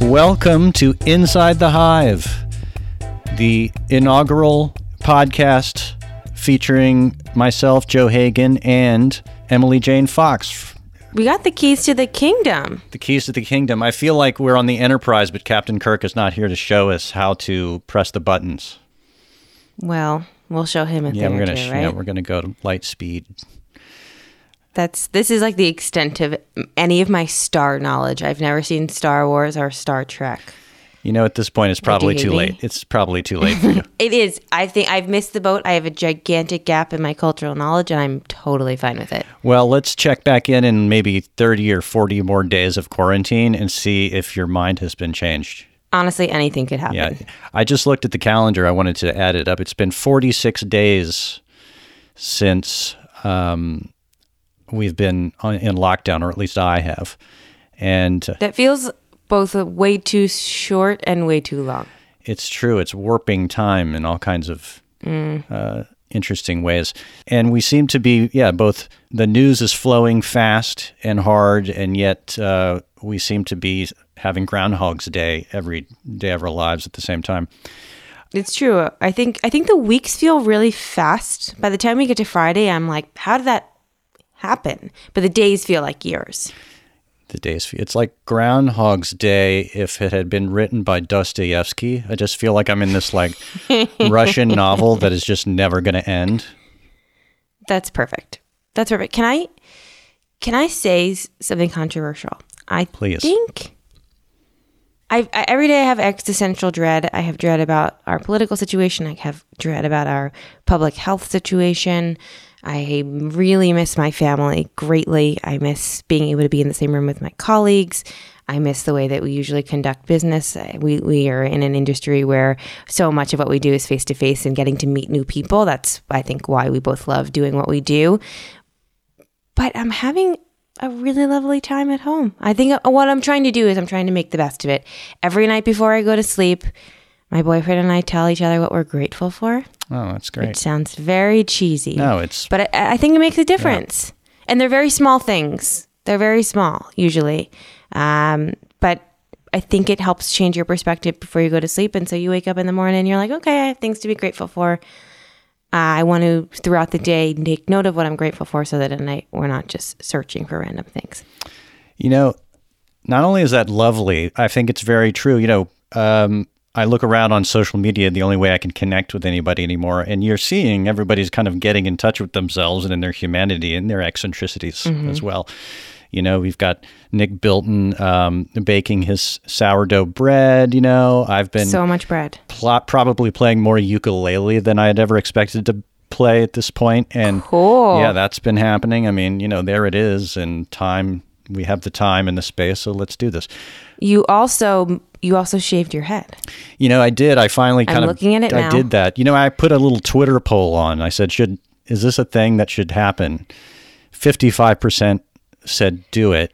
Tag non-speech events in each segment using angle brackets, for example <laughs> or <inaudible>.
Welcome to Inside the Hive, the inaugural podcast featuring myself, Joe Hagan, and Emily Jane Fox. We got the keys to the kingdom. The keys to the kingdom. I feel like we're on the Enterprise, but Captain Kirk is not here to show us how to press the buttons. Well, we'll show him a Yeah, thing we're gonna two, right? yeah, we're gonna go to light speed. That's this is like the extent of any of my star knowledge. I've never seen Star Wars or Star Trek. You know, at this point, it's probably too me? late. It's probably too late for you. <laughs> It is. I think I've missed the boat. I have a gigantic gap in my cultural knowledge, and I'm totally fine with it. Well, let's check back in in maybe 30 or 40 more days of quarantine and see if your mind has been changed. Honestly, anything could happen. Yeah. I just looked at the calendar. I wanted to add it up. It's been 46 days since um, we've been on, in lockdown, or at least I have. And uh, That feels both way too short and way too long. it's true. It's warping time in all kinds of uh, interesting ways. And we seem to be, yeah, both the news is flowing fast and hard, and yet uh, we seem to be having Groundhog's Day every day of our lives at the same time. It's true. I think I think the weeks feel really fast. By the time we get to Friday, I'm like, how did that happen? But the days feel like years. The days, feel it's like Groundhog's Day if it had been written by Dostoevsky. I just feel like I'm in this like <laughs> Russian novel that is just never going to end. That's perfect. That's perfect. Can I can I say something controversial? I Please. think I, I every day I have existential dread. I have dread about our political situation. I have dread about our public health situation. I really miss my family greatly. I miss being able to be in the same room with my colleagues. I miss the way that we usually conduct business. Uh, We we are in an industry where so much of what we do is face to face and getting to meet new people. That's I think why we both love doing what we do. But I'm having a really lovely time at home. I think uh, what I'm trying to do is I'm trying to make the best of it. Every night before I go to sleep, my boyfriend and I tell each other what we're grateful for. Oh, that's great. It sounds very cheesy. No, it's But I, I think it makes a difference. And they're very small things. They're very small, usually. Um, but I think it helps change your perspective before you go to sleep. And so you wake up in the morning and you're like, okay, I have things to be grateful for. Uh, I want to, throughout the day, take note of what I'm grateful for so that at night we're not just searching for random things. You know, not only is that lovely, I think it's very true. You know, um, I look around on social media, the only way I can connect with anybody anymore, and you're seeing everybody's kind of getting in touch with themselves and in their humanity and their eccentricities as well. You know, we've got Nick Bilton um, baking his sourdough bread. You know, I've been So much bread. pl- probably playing more ukulele than I had ever expected to play at this point, and Cool. yeah, that's been happening. I mean, you know, there it is, and time. We have the time and the space, so let's do this. You also you also shaved your head. You know, I did. I finally kind of looking at it I now. did that. You know, I put a little Twitter poll on. I said, "Should is this a thing that should happen?" Fifty-five percent said do it.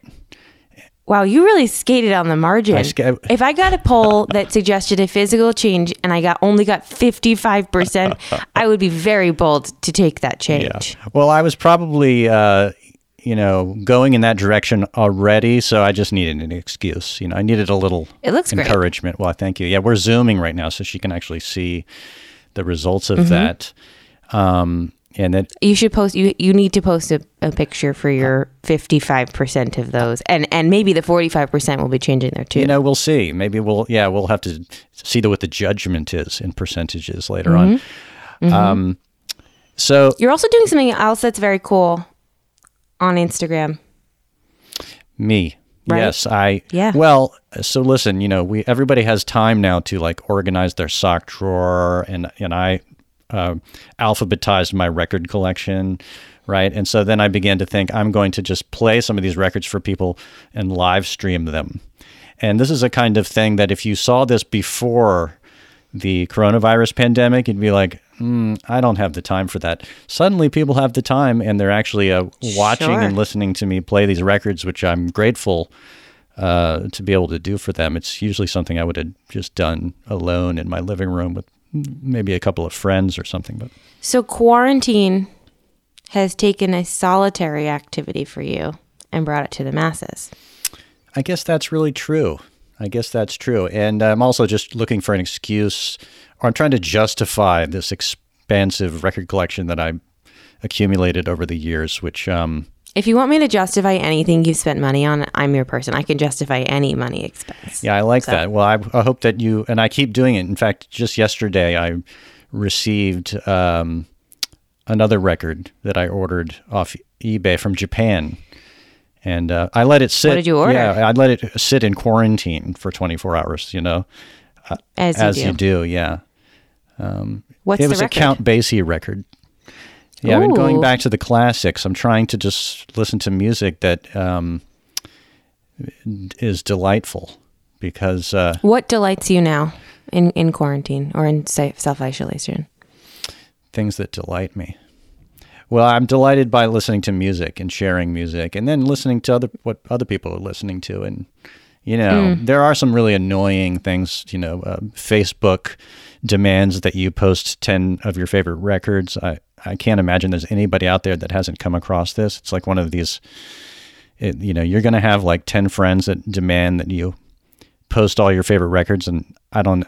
Wow, you really skated on the margin. I ska- if I got a poll <laughs> that suggested a physical change and I got only got 55%, I would be very bold to take that change. Well, I was probably, uh, you know, going in that direction already, so I just needed an excuse. You know, I needed a little It looks great. encouragement. Well, thank you. Yeah, we're zooming right now, so she can actually see the results of Mm-hmm. that. Um, and that You should post you you need to post a, a picture for your 55% of those and and maybe the 45% will be changing there too. you know, we'll see. Maybe we'll, yeah, we'll have to see the, what the judgment is in percentages later Mm-hmm. on. Um, so You're also doing something else that's very cool on Instagram. Me. Right? Yes, I. Yeah. Well, so listen, you know, we everybody has time now to like organize their sock drawer, and and I uh, alphabetized my record collection, right? And so then I began to think I'm going to just play some of these records for people and live stream them. And this is a kind of thing that if you saw this before the coronavirus pandemic, you'd be like, mm, I don't have the time for that. Suddenly, people have the time, and they're actually uh, watching Sure. and listening to me play these records, which I'm grateful uh, to be able to do for them. It's usually something I would have just done alone in my living room with maybe a couple of friends or something. But So quarantine has taken a solitary activity for you and brought it to the masses. I guess that's really true. I guess that's true. And I'm also just looking for an excuse, or I'm trying to justify this expansive record collection that I accumulated over the years, which um, If you want me to justify anything you've spent money on, I'm your person. I can justify any money expense. Yeah, I like that. Well, I, I hope that you and I keep doing it. In fact, just yesterday I received um, another record that I ordered off eBay from Japan, and uh, I let it sit. What did you order? Yeah, I let it sit in quarantine for 24 hours. You know, As you as do. you do. Yeah, What's it was a Count Basie record. Yeah, I've been going back to the classics. I'm trying to just listen to music that um, is delightful because. Uh, What delights you now in, in quarantine or in self isolation? things that delight me. Well, I'm delighted by listening to music and sharing music, and then listening to other what other people are listening to, and you know, there are some really annoying things. You know, uh, Facebook demands that you post ten of your favorite records. I I can't imagine there's anybody out there that hasn't come across this. It's like one of these. It, you know, you're going to have like ten friends that demand that you post all your favorite records, and I don't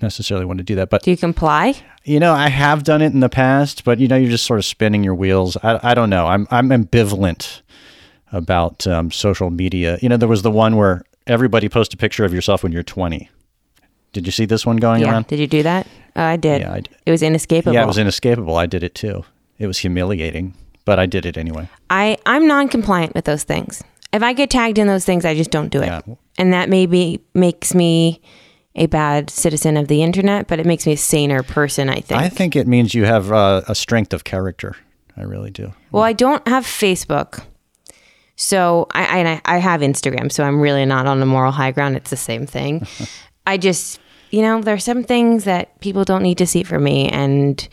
necessarily want to do that, but Do you comply? you know, I have done it in the past, but you know, you're just sort of spinning your wheels. I, I don't know. I'm I'm ambivalent about um, social media. You know, there was the one where everybody post a picture of yourself when you're 20. Did you see this one going Yeah. around? Did you do that? Uh, I did. Yeah, I d- it was inescapable. Yeah, it was inescapable. I did it too. It was humiliating, but I did it anyway. I, I'm non compliant with those things. If I get tagged in those things, I just don't do it. Yeah. And that maybe makes me a bad citizen of the internet, but it makes me a saner person, I think. I think it means you have uh, a strength of character. I really do. well, I don't have Facebook. So I, I I have Instagram, so I'm really not on the moral high ground. It's the same thing. <laughs> I just, you know, there's some things that people don't need to see from me, and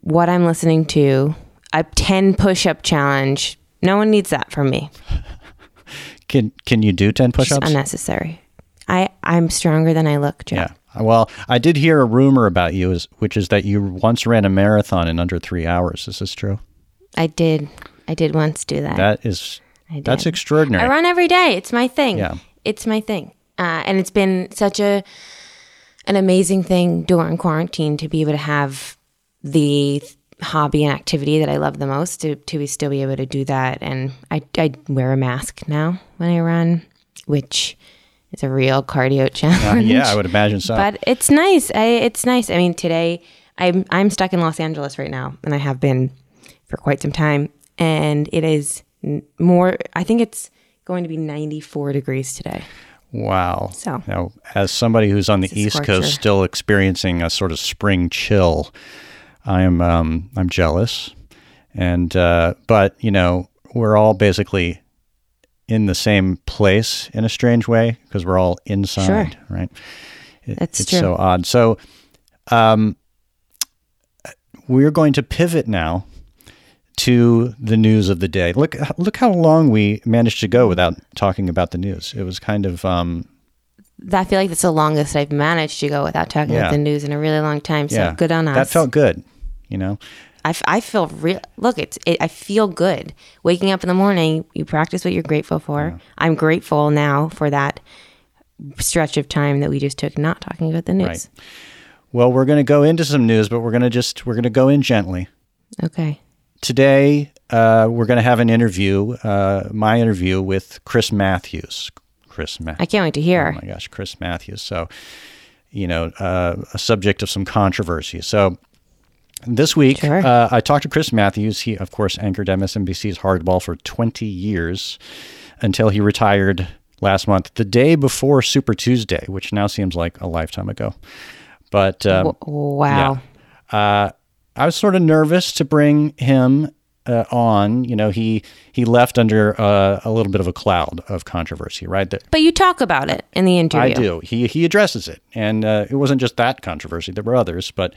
what I'm listening to, a 10 push-up challenge. No one needs that from me. <laughs> Can can you do 10 push-ups? unnecessary. I I'm stronger than I look, Joe. Yeah. Well, I did hear a rumor about you, is, which is that you once ran a marathon in under three hours. Is this true? I did. I did once do that. That is I did. that's extraordinary. I run every day. It's my thing. Yeah. It's my thing. Uh, and it's been such a an amazing thing during quarantine to be able to have the hobby and activity that I love the most to to be, still be able to do that. And I I wear a mask now when I run, which is a real cardio <laughs> Uh, challenge. yeah, I would imagine so. But it's nice. I, it's nice. I mean, today I'm I'm stuck in Los Angeles right now, and I have been for quite some time. And it is more. I think it's going to be 94 degrees today. Wow. So. now, as somebody who's on the East scorcher. Coast, still experiencing a sort of spring chill, I am um, I'm jealous, and uh, but you know we're all basically in the same place in a strange way because we're all inside, Sure. right? It- That's it's true. so odd. So, um, we're going to pivot now to the news of the day. Look, look how long we managed to go without talking about the news. It was kind of, um, I feel like that's the longest I've managed to go without talking Yeah. about the news in a really long time. So yeah, good on us. That felt good, you know. I, f- I feel real. Look, it's it, I feel good waking up in the morning. You practice what you're grateful for. I'm grateful now for that stretch of time that we just took not talking about the news. Right. Well, we're going to go into some news, but we're going to just we're going to go in gently. Okay. Today, uh, we're going to have an interview, uh, my interview with Chris Matthews. Chris Matthews. I can't wait to hear. Oh my gosh, Chris Matthews. So, you know, uh, a subject of some controversy. So, this week, Sure. uh, I talked to Chris Matthews. He, of course, anchored MSNBC's Hardball for 20 years until he retired last month, the day before Super Tuesday, which now seems like a lifetime ago. But um, W- wow. uh, I was sort of nervous to bring him uh, on. You know, he he left under uh, a little bit of a cloud of controversy, right? That But you talk about it in the interview. I do. He he addresses it, and uh, it wasn't just that controversy. There were others, but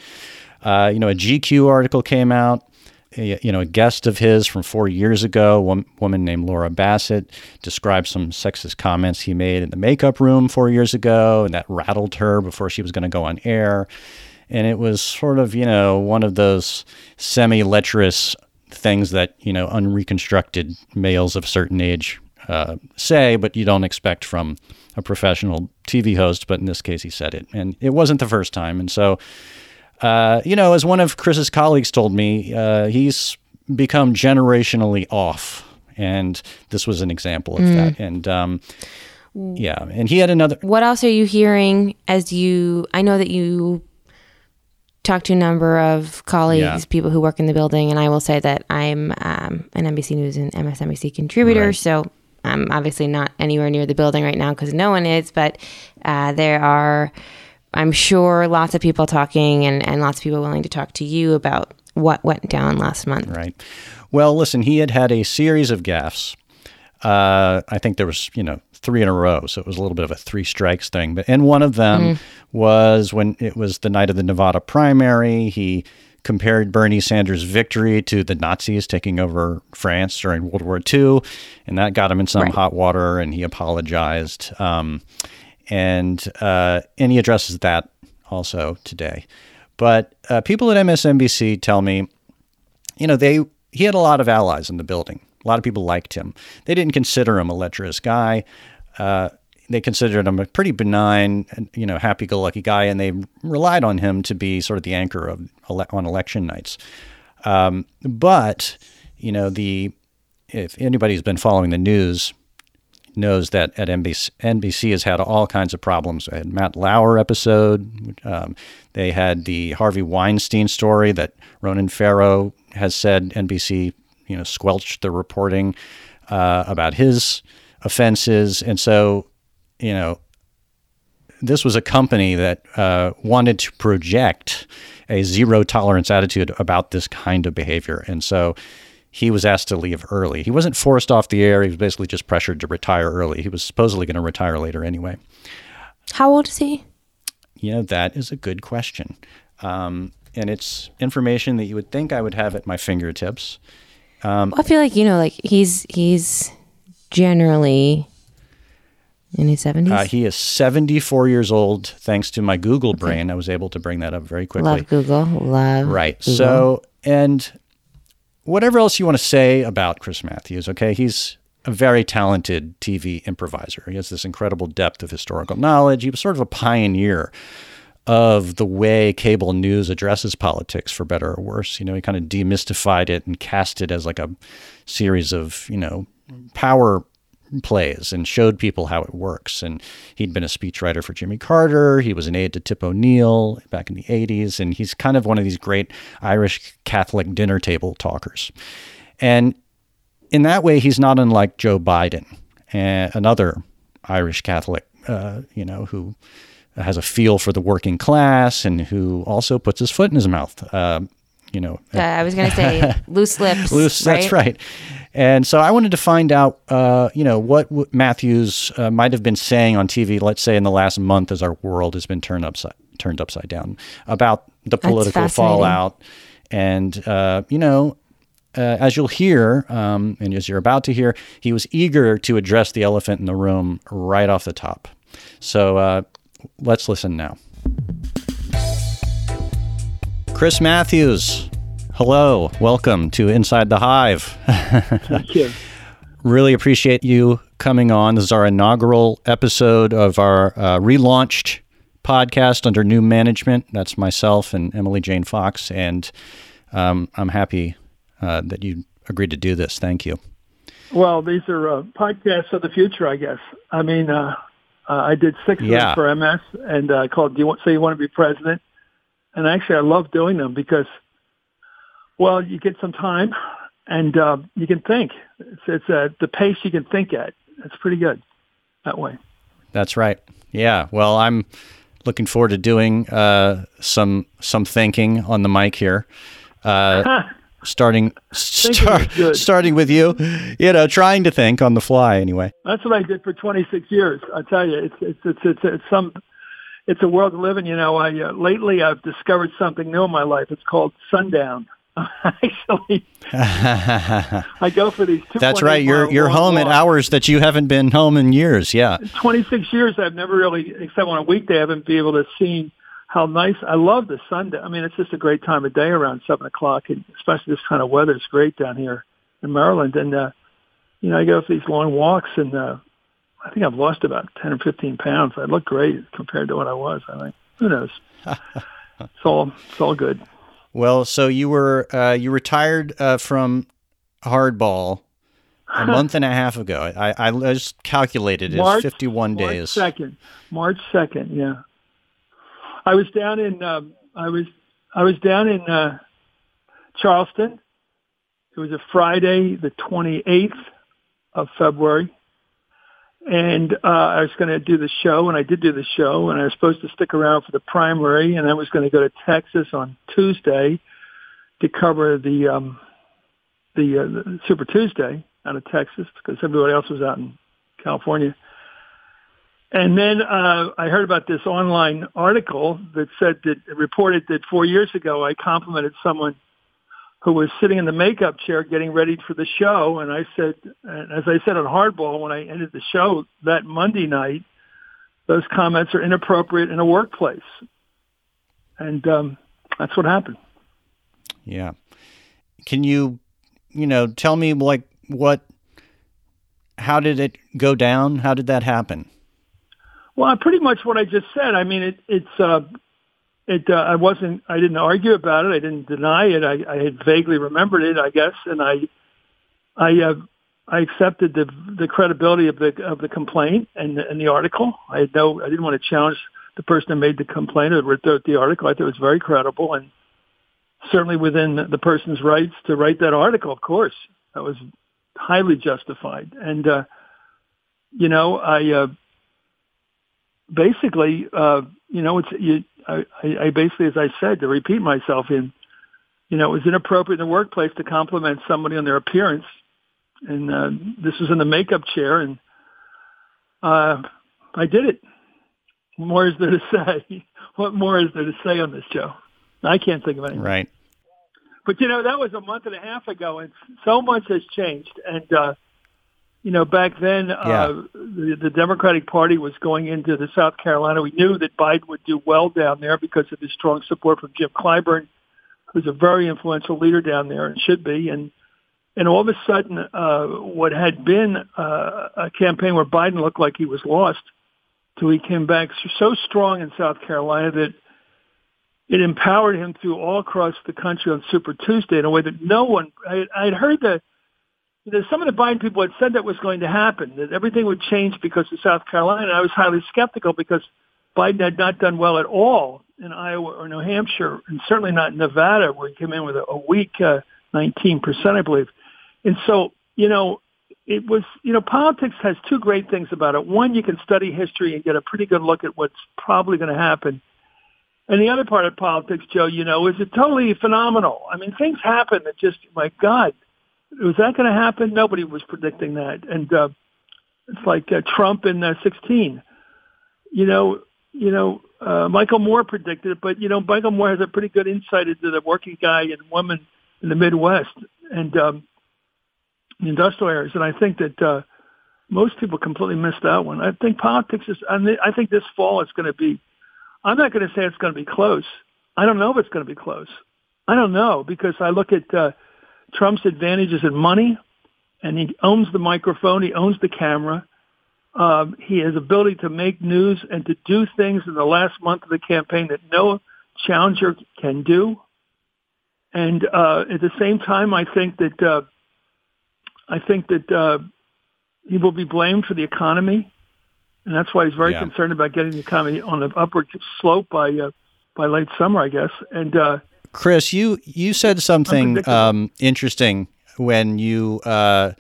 uh, you know, a GQ article came out. A, you know, a guest of his from four years ago, one woman named Laura Bassett, described some sexist comments he made in the makeup room four years ago, and that rattled her before she was going to go on air. And it was sort of, you know, one of those semi lecherous things that, you know, unreconstructed males of a certain age uh, say, but you don't expect from a professional TV host. But in this case, he said it, and it wasn't the first time. And so, uh, you know, as one of Chris's colleagues told me, uh, he's become generationally off, and this was an example of mm. that. And um, yeah, and he had another. What else are you hearing as you? I know that you talked to a number of colleagues, yeah. people who work in the building, and I will say that I'm um, an NBC News and MSNBC contributor, right. so I'm obviously not anywhere near the building right now because no one is, but uh, there are, I'm sure, lots of people talking and, and lots of people willing to talk to you about what went down last month. Right. Well, listen, he had had a series of gaffes. Uh, I think there was, you know, three in a row, so it was a little bit of a three strikes thing. But and one of them mm. was when it was the night of the Nevada primary. He compared Bernie Sanders' victory to the Nazis taking over France during World War II, and that got him in some right. hot water, and he apologized. Um, and uh, and he addresses that also today. But uh, people at MSNBC tell me, you know, they he had a lot of allies in the building. A lot of people liked him. They didn't consider him a lecherous guy. Uh, they considered him a pretty benign, you know, happy-go-lucky guy, and they relied on him to be sort of the anchor of on election nights. Um, but you know, the if anybody's been following the news knows that at NBC, NBC has had all kinds of problems. They had Matt Lauer episode. Um, they had the Harvey Weinstein story that Ronan Farrow has said NBC, you know, squelched the reporting uh, about his offenses, and so you know, this was a company that uh, wanted to project a zero tolerance attitude about this kind of behavior. And so he was asked to leave early. He wasn't forced off the air. He was basically just pressured to retire early. He was supposedly going to retire later anyway. How old is he? You know, that is a good question. Um, and it's information that you would think I would have at my fingertips. Um, I feel like, you know, like he's, he's generally in his 70s? Uh, he is 74 years old. Thanks to my Google okay. brain, I was able to bring that up very quickly. Love Google. Love. Right. Google. So, and whatever else you want to say about Chris Matthews, okay, he's a very talented TV improviser. He has this incredible depth of historical knowledge. He was sort of a pioneer of the way cable news addresses politics, for better or worse. You know, he kind of demystified it and cast it as like a series of, you know, power plays and showed people how it works. And he'd been a speechwriter for Jimmy Carter. He was an aide to Tip O'Neill back in the 80s. And he's kind of one of these great Irish Catholic dinner table talkers. And in that way, he's not unlike Joe Biden, another Irish Catholic, uh, you know, who has a feel for the working class and who also puts his foot in his mouth. Uh, you know, uh, I was going to say <laughs> loose lips. loose. Right? That's right. And so I wanted to find out, uh, you know, what Matthews uh, might have been saying on TV, let's say in the last month as our world has been turned upside turned upside down about the political fallout. And, uh, you know, uh, as you'll hear, um, and as you're about to hear, he was eager to address the elephant in the room right off the top. So uh, let's listen now. Chris Matthews, hello. Welcome to Inside the Hive. Thank you. <laughs> really appreciate you coming on. This is our inaugural episode of our uh, relaunched podcast under new management. That's myself and Emily Jane Fox. And um, I'm happy uh, that you agreed to do this. Thank you. Well, these are uh, podcasts of the future, I guess. I mean, uh, uh, I did six yeah. of them for MS and uh, called "Do You Want Say You Want to Be President?" And actually I love doing them because, well, you get some time and uh, you can think. It's, it's uh, the pace you can think at. It's pretty good that way. That's right. Yeah. Well, I'm looking forward to doing uh, some some thinking on the mic here. Uh, <laughs> starting start, starting with you, you know, trying to think on the fly anyway. That's what I did for 26 years. I tell you, it's it's it's it's, it's some it's a world to live in. You know, I uh, lately I've discovered something new in my life. It's called sundown. <laughs> Actually, <laughs> I go for these. That's right. You're you're home at hours that you haven't been home in years. Yeah, 26 years. I've never really, except on a weekday, I haven't been able to see how nice. I love the sundown. I mean, it's just a great time of day around seven o'clock, and especially this kind of weather. It's great down here in Maryland, and uh, you know, I go for these long walks and, uh, I think I've lost about 10 or 15 pounds. I look great compared to what I was. I think, who knows? <laughs> it's all, it's all good. Well, so you were, uh, you retired, uh, from hardball a <laughs> month and a half ago. I, I just calculated it. it's 51 March days. Second, March 2nd. Yeah. I was down in, um, I was, I was down in, uh, Charleston. It was a Friday, the 28th of February. And uh, I was going to do the show, and I did do the show, and I was supposed to stick around for the primary, and I was going to go to Texas on Tuesday to cover the um, the, uh, the Super Tuesday out of Texas because everybody else was out in California. And then uh, I heard about this online article that said that reported that four years ago I complimented someone who was sitting in the makeup chair getting ready for the show. And I said, as I said on Hardball when I ended the show that Monday night, those comments are inappropriate in a workplace. And um, that's what happened. Yeah. Can you, you know, tell me like what, how did it go down? How did that happen? Well, pretty much what I just said. I mean, it, it's, uh, it uh, I wasn't I didn't argue about it. I didn't deny it. I, I had vaguely remembered it, I guess, and I I uh, I accepted the the credibility of the of the complaint and the, and the article. I had no I didn't want to challenge the person who made the complaint or wrote the article. I thought it was very credible and certainly within the person's rights to write that article. Of course, that was highly justified. And uh, you know, I uh, basically uh, you know it's you I, I basically, as I said, to repeat myself, in you know, it was inappropriate in the workplace to compliment somebody on their appearance, and uh, this was in the makeup chair, and uh, I did it. What more is there to <laughs> say? What more is there to say on this show? I can't think of anything. Right. But you know, that was a month and a half ago, and so much has changed. And uh, you know, back then, uh, yeah. the, the Democratic Party was going into the South Carolina. We knew that Biden would do well down there because of his strong support from Jim Clyburn, who's a very influential leader down there and should be. And and all of a sudden, uh, what had been uh, a campaign where Biden looked like he was lost, till he came back so strong in South Carolina that it empowered him through all across the country on Super Tuesday in a way that no one. I, I'd heard that there's some of the Biden people had said that was going to happen, that everything would change because of South Carolina. I was highly skeptical because Biden had not done well at all in Iowa or New Hampshire, and certainly not in Nevada, where he came in with a, a weak uh, 19%, I believe. And so, you know, it was, you know, politics has two great things about it. One, you can study history and get a pretty good look at what's probably going to happen. And the other part of politics, Joe, you know, is it totally phenomenal. I mean, things happen that just, my God, was that going to happen? Nobody was predicting that. And uh, it's like uh, Trump in uh, 16. You know, you know, uh, Michael Moore predicted it, but you know, Michael Moore has a pretty good insight into the working guy and woman in the Midwest and um, the industrial areas. And I think that uh, most people completely missed that one. I think politics is. I, think this fall it's going to be. I'm not going to say it's going to be close. I don't know if it's going to be close. I don't know because I look at. Uh, Trump's advantages in money, and he owns the microphone. He owns the camera. Um, he has ability to make news and to do things in the last month of the campaign that no challenger can do. And uh, at the same time, I think that uh, I think that uh, he will be blamed for the economy, and that's why he's very yeah. concerned about getting the economy on an upward slope by uh, by late summer, I guess. And uh, Chris, you you said something um, interesting when you uh,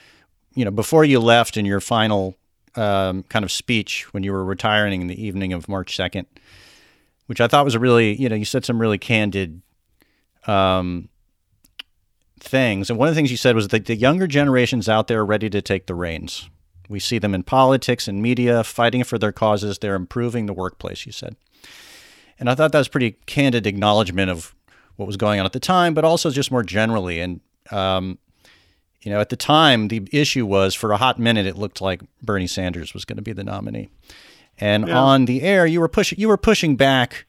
you know before you left in your final um, kind of speech when you were retiring in the evening of March second, which I thought was a really you know you said some really candid um, things, and one of the things you said was that the younger generations out there are ready to take the reins. We see them in politics and media fighting for their causes. They're improving the workplace. You said. And I thought that was pretty candid acknowledgement of what was going on at the time, but also just more generally. And um, you know, at the time, the issue was for a hot minute, it looked like Bernie Sanders was going to be the nominee. And yeah. on the air, you were pushing you were pushing back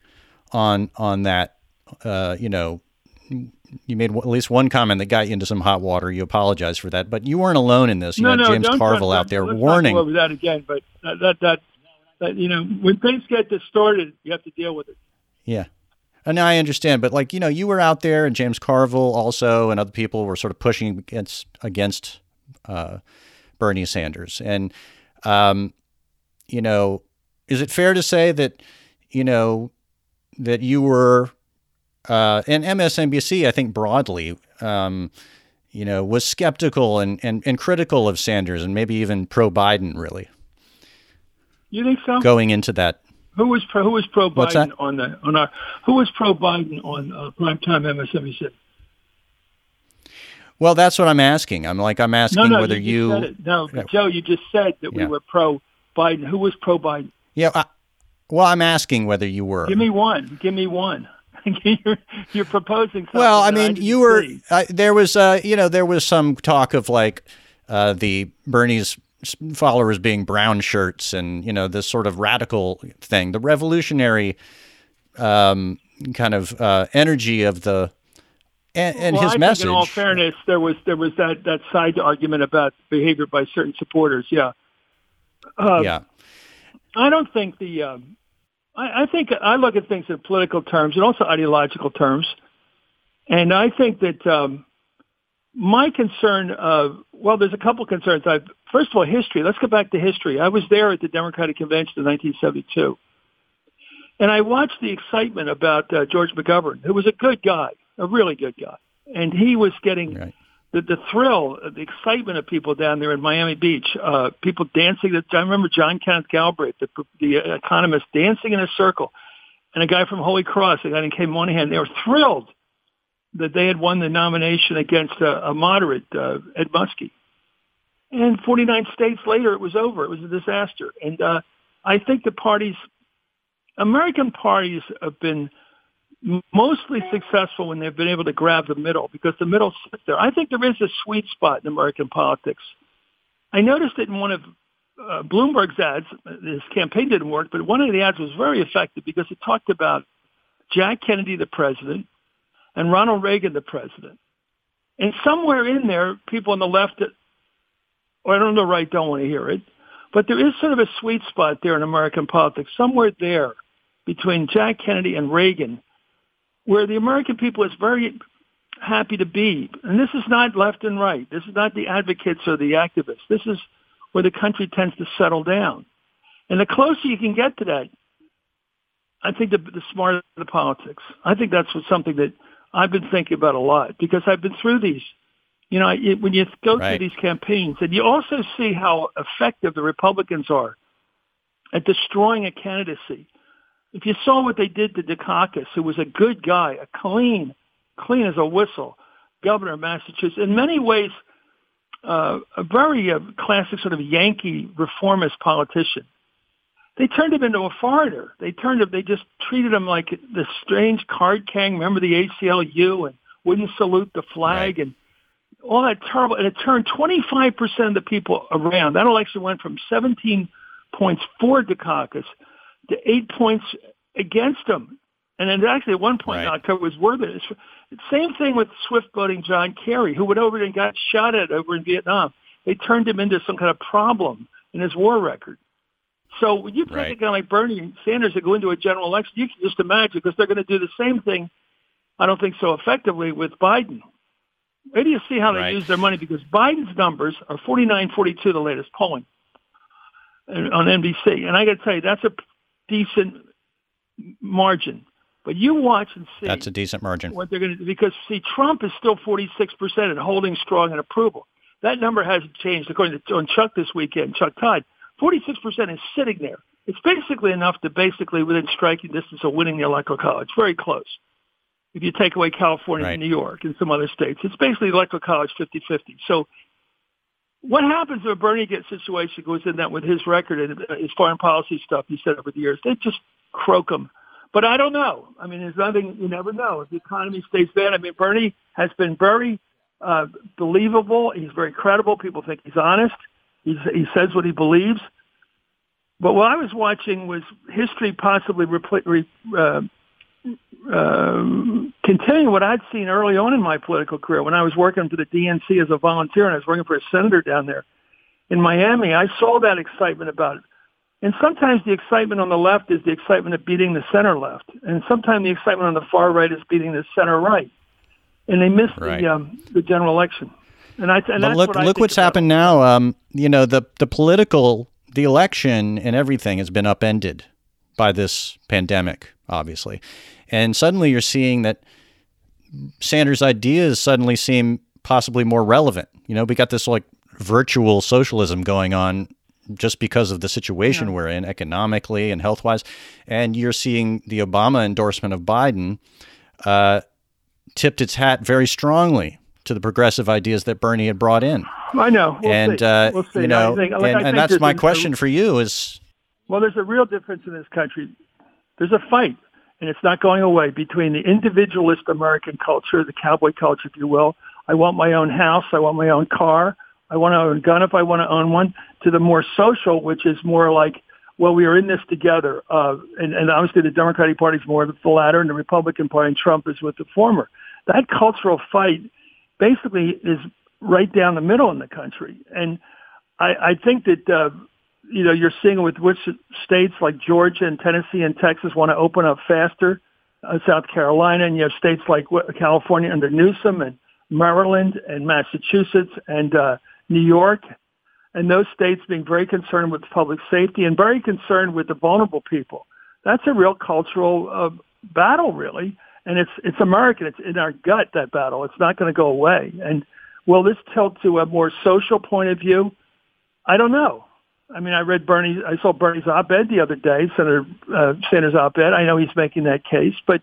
on on that, uh, you know, you made at least one comment that got you into some hot water. You apologized for that, but you weren't alone in this. You no, had no, James Carville out there warning. Not over that again, but that, that that that you know when things get distorted, you have to deal with it. Yeah. And I understand, but like you know, you were out there, and James Carville also, and other people were sort of pushing against against uh, Bernie Sanders. And um, you know, is it fair to say that you know that you were uh, and MSNBC, I think broadly, um, you know, was skeptical and, and, and critical of Sanders and maybe even pro Biden, really. You think so? Going into that. Who was pro, who was pro Biden on the on our who was pro Biden on uh, primetime MSNBC? Well, that's what I'm asking. I'm like I'm asking no, no, whether you, you no, Joe, you just said that yeah. we were pro Biden. Who was pro Biden? Yeah, I, well, I'm asking whether you were. Give me one. Give me one. <laughs> you're, you're proposing. well, I mean, I you were. Uh, there was, uh, you know, there was some talk of like uh, the Bernie's followers being brown shirts, and you know, this sort of radical thing, the revolutionary um, kind of uh, energy of the and, and well, his I message. Think in all fairness, there was there was that that side argument about behavior by certain supporters. Yeah. Uh, yeah. I don't think the. Um, I, I think I look at things in political terms and also ideological terms, and I think that um, my concern. Uh, well, there's a couple concerns. I first of all, history. Let's go back to history. I was there at the Democratic Convention in 1972, and I watched the excitement about uh, George McGovern, who was a good guy a really good guy. And he was getting right. the, the thrill, the excitement of people down there in Miami Beach, uh, people dancing. I remember John Kenneth Galbraith, the, the economist, dancing in a circle. And a guy from Holy Cross, a guy named Kay Monahan, they were thrilled that they had won the nomination against a, a moderate, uh, Ed Muskie. And 49 states later, it was over. It was a disaster. And uh, I think the parties, American parties have been – mostly successful when they've been able to grab the middle because the middle sits there. I think there is a sweet spot in American politics. I noticed it in one of uh, Bloomberg's ads. His campaign didn't work, but one of the ads was very effective because it talked about Jack Kennedy, the president, and Ronald Reagan, the president. And somewhere in there, people on the left, or I don't know, right, don't want to hear it. But there is sort of a sweet spot there in American politics, somewhere there between Jack Kennedy and Reagan, where the American people is very happy to be. And this is not left and right. This is not the advocates or the activists. This is where the country tends to settle down. And the closer you can get to that, I think the, the smarter the politics. I think that's what, something that I've been thinking about a lot because I've been through these. You know, it, when you go right. through these campaigns, and you also see how effective the Republicans are at destroying a candidacy if you saw what they did to Dukakis, who was a good guy, a clean, clean as a whistle, governor of Massachusetts, in many ways, uh, a very uh, classic sort of Yankee reformist politician. They turned him into a foreigner. They turned him. They just treated him like the strange card king. Remember the ACLU and wouldn't salute the flag right. and all that terrible. And it turned 25% of the people around. That election went from 17 points for Dukakis to eight points against him. And then actually at one point right. in October was worth it. Same thing with swift boating John Kerry, who went over and got shot at over in Vietnam. They turned him into some kind of problem in his war record. So when you take right. a guy like Bernie Sanders to go into a general election, you can just imagine because they're going to do the same thing. I don't think so effectively with Biden. Where do you see how they right. use their money? Because Biden's numbers are 49, 42, the latest polling on NBC. And I got to tell you, that's a decent margin. But you watch and see. That's a decent margin. What they're going to do because see, Trump is still 46 percent and holding strong in approval. That number hasn't changed according to on Chuck this weekend. Chuck Todd, 46 percent is sitting there. It's basically enough to basically within striking distance of winning the electoral college. Very close. If you take away California right. and New York and some other states, it's basically electoral college 50-50. So what happens if a Bernie gets situation goes in that with his record and his foreign policy stuff he said over the years? They just croak him. But I don't know. I mean, there's nothing, you never know. If the economy stays bad, I mean, Bernie has been very uh, believable. He's very credible. People think he's honest. He's, he says what he believes. But what I was watching was history possibly repl- re, uh, um, continuing what I'd seen early on in my political career when I was working for the DNC as a volunteer and I was working for a senator down there in Miami. I saw that excitement about it. And sometimes the excitement on the left is the excitement of beating the center left, and sometimes the excitement on the far right is beating the center right. And they missed right. the um, the general election. And I and look what look what's happened now. Um, you know the the political the election and everything has been upended by this pandemic, obviously, and suddenly you're seeing that Sanders' ideas suddenly seem possibly more relevant. You know, we got this like virtual socialism going on just because of the situation yeah. we're in economically and health wise. And you're seeing the Obama endorsement of Biden uh, tipped its hat very strongly to the progressive ideas that Bernie had brought in. I know. We'll and, uh, we'll you know, think, like, and, and that's my question a, for you is. Well, there's a real difference in this country. There's a fight, and it's not going away, between the individualist American culture, the cowboy culture, if you will. I want my own house. I want my own car. I want to own a gun if I want to own one, to the more social, which is more like, well, we are in this together. Uh, and, and obviously the Democratic Party is more with the latter and the Republican Party and Trump is with the former. That cultural fight basically is right down the middle in the country. And I, I think that, uh, you know, you're seeing with which states like Georgia and Tennessee and Texas want to open up faster, uh, South Carolina, and you have states like California under Newsom and Maryland and Massachusetts and uh, New York, and those states being very concerned with public safety and very concerned with the vulnerable people. That's a real cultural uh, battle, really, and it's it's American. It's in our gut that battle. It's not going to go away. And will this tilt to a more social point of view? I don't know. I mean, I read Bernie. I saw Bernie's op-ed the other day, Senator uh, Sanders' op-ed. I know he's making that case, but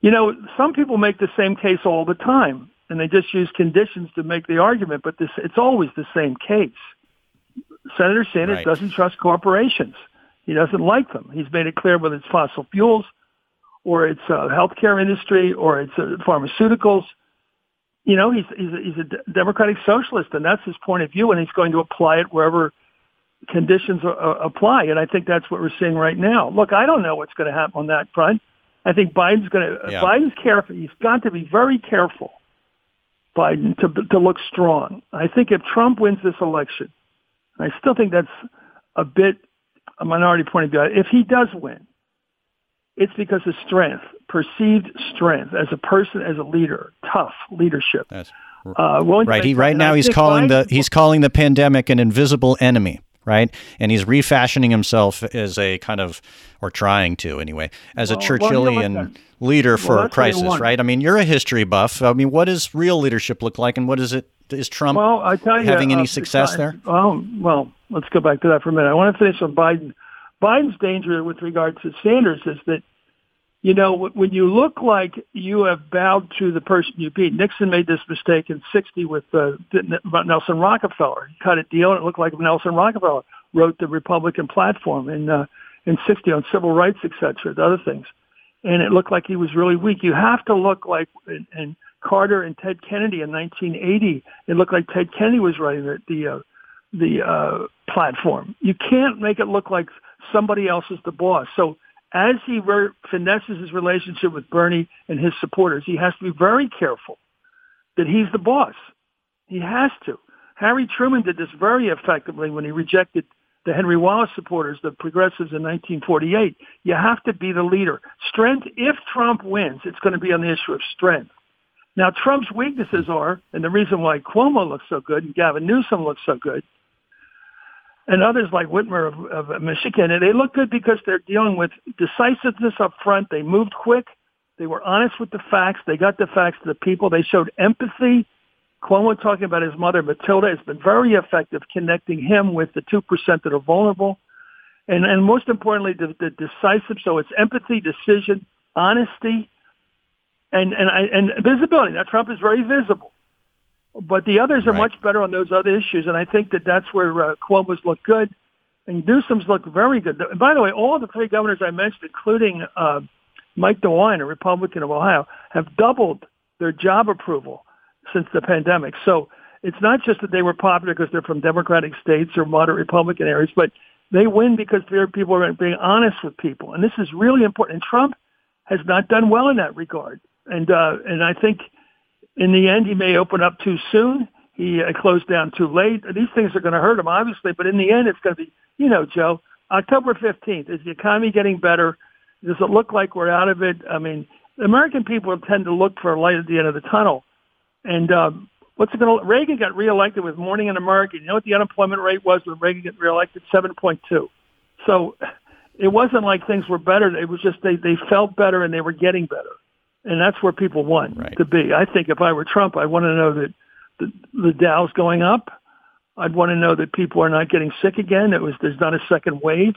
you know, some people make the same case all the time and they just use conditions to make the argument, but this, it's always the same case. Senator Sanders right. doesn't trust corporations. He doesn't like them. He's made it clear whether it's fossil fuels or it's uh, healthcare industry or it's uh, pharmaceuticals. You know, he's, he's, a, he's a democratic socialist, and that's his point of view, and he's going to apply it wherever conditions uh, apply. And I think that's what we're seeing right now. Look, I don't know what's going to happen on that front. I think Biden's going to, yeah. Biden's careful. He's got to be very careful Biden to to look strong. I think if Trump wins this election, I still think that's a bit a minority point of view. If he does win, it's because of strength, perceived strength as a person, as a leader, tough leadership. That's uh, right. He right now he's calling Biden, the he's calling the pandemic an invisible enemy right? And he's refashioning himself as a kind of, or trying to anyway, as well, a Churchillian well, leader for well, a crisis, right? I mean, you're a history buff. I mean, what does real leadership look like, and what is it? Is Trump well, I tell you, having any uh, success there? Oh, well, let's go back to that for a minute. I want to finish on Biden. Biden's danger with regard to Sanders is that you know, when you look like you have bowed to the person you beat, Nixon made this mistake in 60 with uh, Nelson Rockefeller. He cut a deal and it looked like Nelson Rockefeller wrote the Republican platform in, uh, in 60 on civil rights, et cetera, the other things. And it looked like he was really weak. You have to look like, and, and Carter and Ted Kennedy in 1980, it looked like Ted Kennedy was writing the, the, uh, the uh, platform. You can't make it look like somebody else is the boss. So as he re- finesses his relationship with Bernie and his supporters, he has to be very careful that he's the boss. He has to. Harry Truman did this very effectively when he rejected the Henry Wallace supporters, the progressives in 1948. You have to be the leader. Strength, if Trump wins, it's going to be on the issue of strength. Now, Trump's weaknesses are, and the reason why Cuomo looks so good and Gavin Newsom looks so good, and others like Whitmer of, of Michigan, and they look good because they're dealing with decisiveness up front. They moved quick. They were honest with the facts. They got the facts to the people. They showed empathy. Cuomo talking about his mother, Matilda, has been very effective connecting him with the 2% that are vulnerable. And, and most importantly, the, the decisive. So it's empathy, decision, honesty, and, and, I, and visibility. Now, Trump is very visible. But the others are right. much better on those other issues, and I think that that's where uh, Cuomo's look good, and Newsom's look very good. And by the way, all the three governors I mentioned, including uh, Mike DeWine, a Republican of Ohio, have doubled their job approval since the pandemic. So it's not just that they were popular because they're from Democratic states or moderate Republican areas, but they win because their people are being honest with people. And this is really important. And Trump has not done well in that regard. And uh, and I think in the end he may open up too soon. He uh, closed down too late. These things are going to hurt him, obviously. But in the end, it's going to be, you know, Joe, October 15th. Is the economy getting better? Does it look like we're out of it? I mean, American people tend to look for a light at the end of the tunnel. And um, what's it going to? Reagan got reelected with Morning in America. You know what the unemployment rate was when Reagan got reelected? 7.2. So it wasn't like things were better. It was just they they felt better and they were getting better, and that's where people want right. to be. I think if I were Trump, I want to know that the, the Dow's going up. I'd want to know that people are not getting sick again. It was there's not a second wave.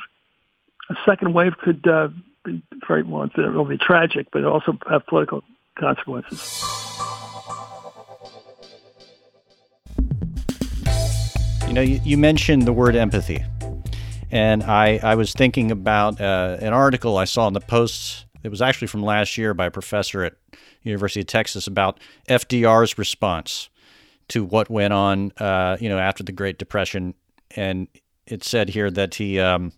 A second wave could uh, be very well. It'll be tragic, but also have political consequences. You know, you, you mentioned the word empathy. And I, I was thinking about uh, an article I saw in the Post. It was actually from last year by a professor at University of Texas about FDR's response to what went on, uh, you know, after the Great Depression. And it said here that he um,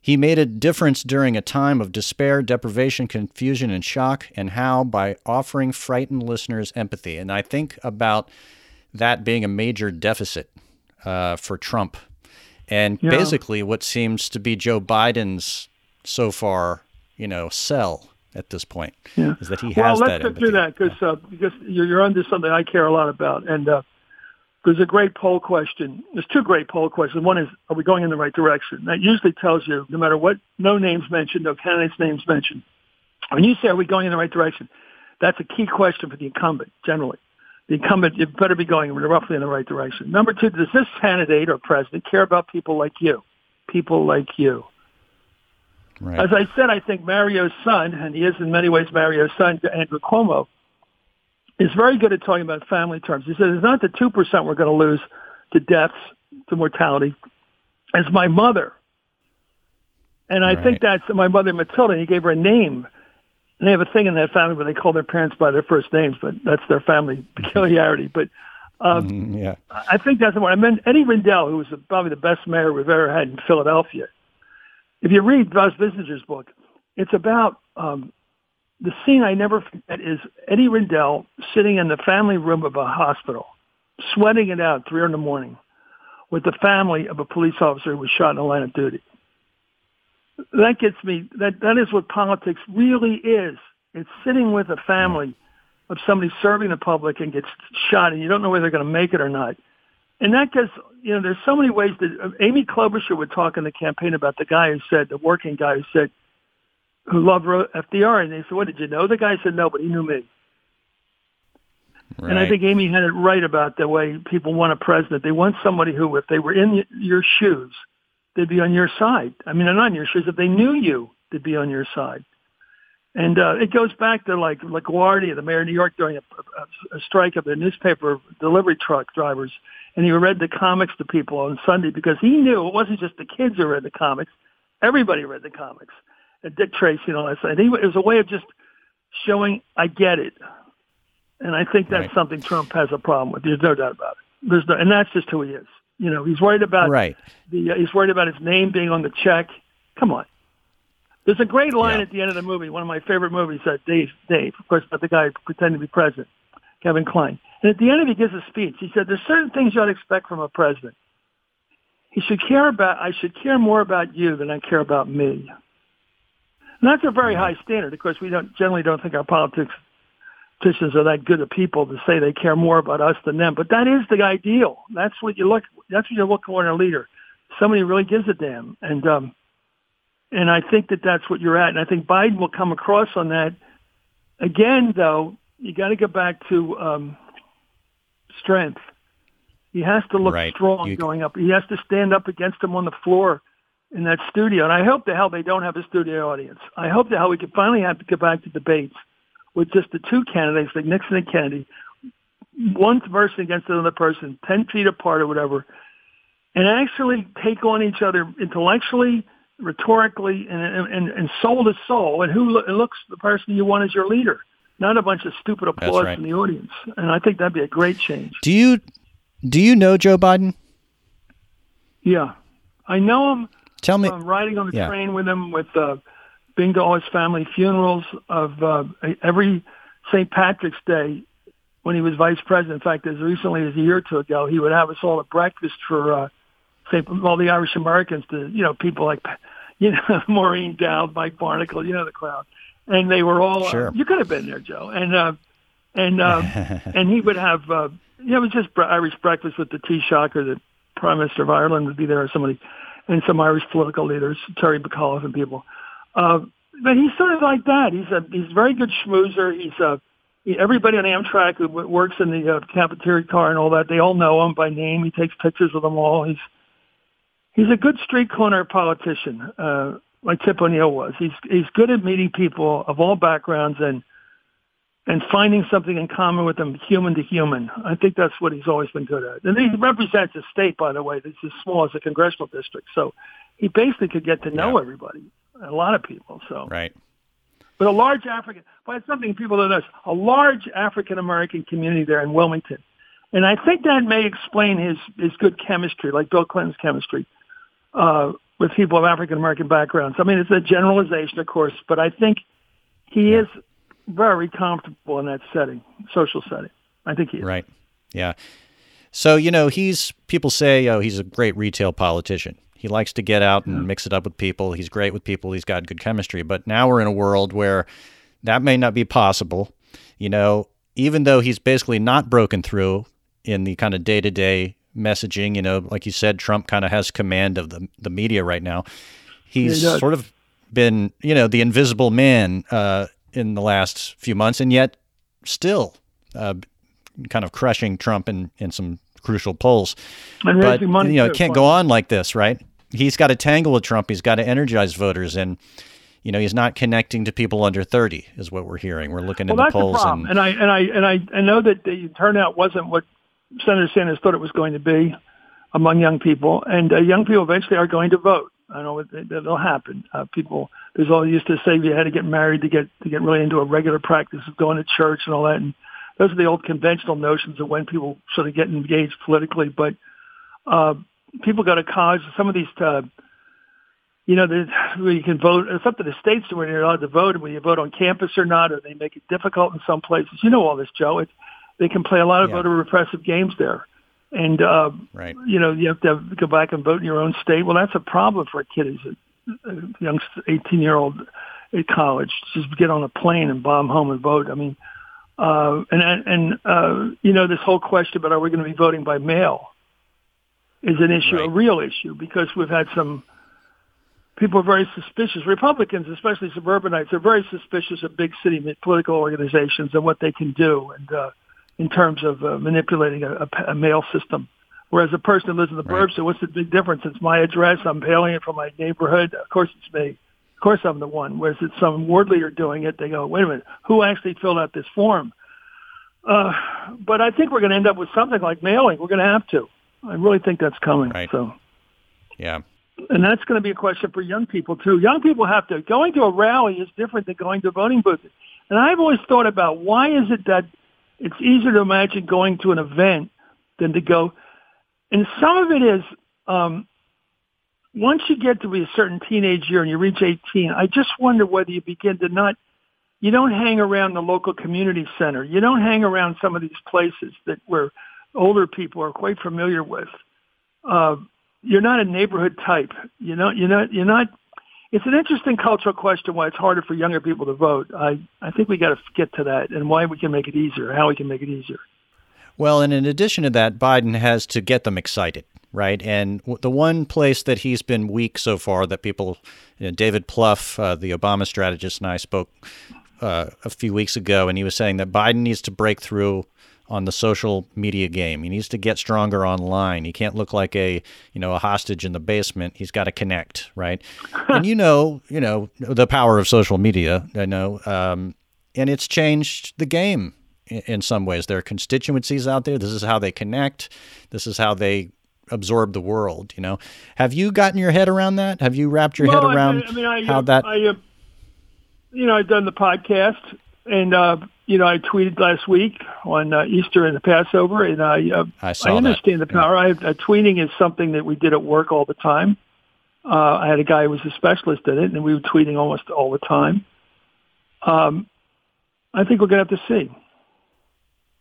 he made a difference during a time of despair, deprivation, confusion, and shock, and how by offering frightened listeners empathy. And I think about that being a major deficit uh, for Trump and yeah. basically what seems to be Joe Biden's so far, you know, sell at this point yeah. is that he has that well, let's that. do that because uh, because you're, you're under something I care a lot about, and uh, there's a great poll question. There's two great poll questions. One is, are we going in the right direction? That usually tells you, no matter what, no names mentioned, no candidates' names mentioned. When you say, are we going in the right direction? That's a key question for the incumbent generally the incumbent, you better be going roughly in the right direction. Number two, does this candidate or president care about people like you? People like you. Right. As I said, I think Mario's son, and he is in many ways Mario's son, Andrew Cuomo, is very good at talking about family terms. He said, it's not the 2% we're going to lose to deaths, to mortality. It's my mother. And I right. think that's my mother, Matilda. He gave her a name and they have a thing in that family where they call their parents by their first names, but that's their family <laughs> peculiarity. But um, mm, yeah, I think that's the one. I meant Eddie Rendell, who was probably the best mayor we've ever had in Philadelphia. If you read Buzz Bissinger's book, it's about um, the scene I never forget is Eddie Rendell sitting in the family room of a hospital, sweating it out three in the morning, with the family of a police officer who was shot in the line of duty that gets me. That that is what politics really is. It's sitting with a family of somebody serving the public and gets shot, and you don't know whether they're going to make it or not. And that gets, you know, there's so many ways that uh, Amy Klobuchar would talk in the campaign about the guy who said, the working guy who said, who loved FDR, and they said, "What did you know?" The guy said, "No, but he knew me." Right. And I think Amy had it right about the way people want a president. They want somebody who, if they were in your shoes, they'd be on your side. I mean, not on your shoes. If they knew you, they'd be on your side. And uh, it goes back to like LaGuardia, the mayor of New York, during a, a, a strike of the newspaper delivery truck drivers, and he read the comics to people on Sunday because he knew it wasn't just the kids who read the comics; everybody read the comics. And Dick Tracy and all that stuff. And he, it was a way of just showing, "I get it," and I think that's right. something Trump has a problem with. There's no doubt about it. There's no, and that's just who he is. You know, he's worried about right. the uh, he's worried about his name being on the check. Come on. There's a great line yeah. at the end of the movie, one of my favorite movies, that Dave, Dave, of course, about the guy pretending to be president, Kevin Kline. And at the end of it, he gives a speech. He said, there's certain things you ought to expect from a president. He should care about, I should care more about you than I care about me. And that's a very high standard. Of course, we don't generally don't think our politics politicians are that good of people to say they care more about us than them. But that is the ideal. That's what you look. That's what you look for in a leader. Somebody who really gives a damn. And um, and I think that that's what you're at. And I think Biden will come across on that. Again, though, you got to go back to um, strength. He has to look right. strong you... going up. He has to stand up against him on the floor in that studio. And I hope the hell they don't have a studio audience. I hope the hell we can finally have to go back to debates with just the two candidates, like Nixon and Kennedy, one person against another person, 10 feet apart or whatever, and actually take on each other intellectually, rhetorically, and, and, and soul to soul, and who lo- looks the person you want as your leader, not a bunch of stupid applause right. from the audience. And I think that'd be a great change. Do you do you know Joe Biden? Yeah, I know him. Tell me. I'm riding on the yeah. train with him with uh, being to all his family funerals of uh, every St. Patrick's Day when he was vice president. In fact, as recently as a year or two ago, he would have us all at breakfast for uh, St. all the Irish Americans to you know people like <laughs> you know Maureen Dowd, Mike Barnicle, you know the crowd, and they were all. Uh, sure. Uh, you could have been there, Joe, and uh, and uh, <laughs> and he would have. Uh, you know, it was just Irish breakfast with the Taoiseach or the Prime Minister of Ireland would be there or somebody, and some Irish political leaders, Terry McAuliffe and people. Uh, but he's sort of like that. He's a he's a very good schmoozer. He's a he, everybody on Amtrak who works in the uh, cafeteria car and all that. They all know him by name. He takes pictures with them all. He's he's a good street corner politician, uh, like Tip O'Neill was. He's he's good at meeting people of all backgrounds and and finding something in common with them, human to human. I think that's what he's always been good at. And he represents a state, by the way, that's as small as a congressional district. So he basically could get to know yeah. everybody, a lot of people. So right. But a large African, but it's something people don't know. A large African American community there in Wilmington. And I think that may explain his, his good chemistry, like Bill Clinton's chemistry, uh, with people of African American backgrounds. I mean, it's a generalization, of course, but I think he yeah. is very comfortable in that setting, social setting. I think he is. Right. Yeah. So, you know, he's, people say, oh, he's a great retail politician. He likes to get out and yeah. mix it up with people. He's great with people. He's got good chemistry. But now we're in a world where that may not be possible. You know, even though he's basically not broken through in the kind of day to day messaging, you know, like you said, Trump kind of has command of the, the media right now. He's he sort of been, you know, the invisible man uh, in the last few months, and yet still uh, kind of crushing Trump in, in some crucial polls. And but you know, it can't go on like this, right? He's got to tangle with Trump. He's got to energize voters, and you know, he's not connecting to people under thirty, is what we're hearing. We're looking well, in the polls, and, and I and I and I, I know that the turnout wasn't what Senator Sanders thought it was going to be among young people, and uh, young people eventually are going to vote. I know it, it'll happen. Uh, people, there's all used to say you had to get married to get to get really into a regular practice of going to church and all that, and those are the old conventional notions of when people sort of get engaged politically. But uh, people go to college. Some of these, uh, you know, where you can vote. It's up to the states to where you're allowed to vote, and whether you vote on campus or not, or they make it difficult in some places. You know all this, Joe. It's, they can play a lot of yeah. voter repressive games there. And, uh, right. you know, you have to have, go back and vote in your own state. Well, that's a problem for a kid who's a, a young 18 year old at college. Just get on a plane and bomb home and vote. I mean, uh, and, and, uh, you know, this whole question about are we going to be voting by mail is an issue, right. a real issue, because we've had some people are very suspicious. Republicans, especially suburbanites, are very suspicious of big city political organizations and what they can do, and uh, in terms of uh, manipulating a, a, a mail system. Whereas a person who lives in the burbs, right. so what's the big difference? It's my address. I'm mailing it from my neighborhood. Of course, it's me Of course I'm the one. Whereas it's some ward leader doing it, they go, wait a minute, who actually filled out this form? Uh, but I think we're going to end up with something like mailing. We're going to have to. I really think that's coming. Right. So, yeah. And that's going to be a question for young people too. Young people have to going to a rally is different than going to a voting booth. And I've always thought about why is it that it's easier to imagine going to an event than to go. And some of it is um, once you get to be a certain teenage year and you reach 18, I just wonder whether you begin to not, you don't hang around the local community center. You don't hang around some of these places that where older people are quite familiar with. Uh, you're not a neighborhood type. You know, you're not, you're not, it's an interesting cultural question why it's harder for younger people to vote. I, I think we got to get to that and why we can make it easier, how we can make it easier. Well, and in addition to that, Biden has to get them excited right? And the one place that he's been weak so far that people, you know, David Plouffe, uh, the Obama strategist, and I spoke uh, a few weeks ago, and he was saying that Biden needs to break through on the social media game. He needs to get stronger online. He can't look like a, you know, a hostage in the basement. He's got to connect, right? <laughs> and you know, you know the power of social media. I know, um, and it's changed the game in, in some ways. There are constituencies out there. This is how they connect. This is how they absorb the world. You know, have you gotten your head around that? Have you wrapped your well, head around I mean, I, how uh, that? I, uh, you know, I've done the podcast, and uh, you know, I tweeted last week on uh, Easter and the Passover, and I uh, I, I understand that. the power. Yeah. I, uh, tweeting is something that we did at work all the time. Uh, I had a guy who was a specialist in it, and we were tweeting almost all the time. Um, I think we're going to have to see.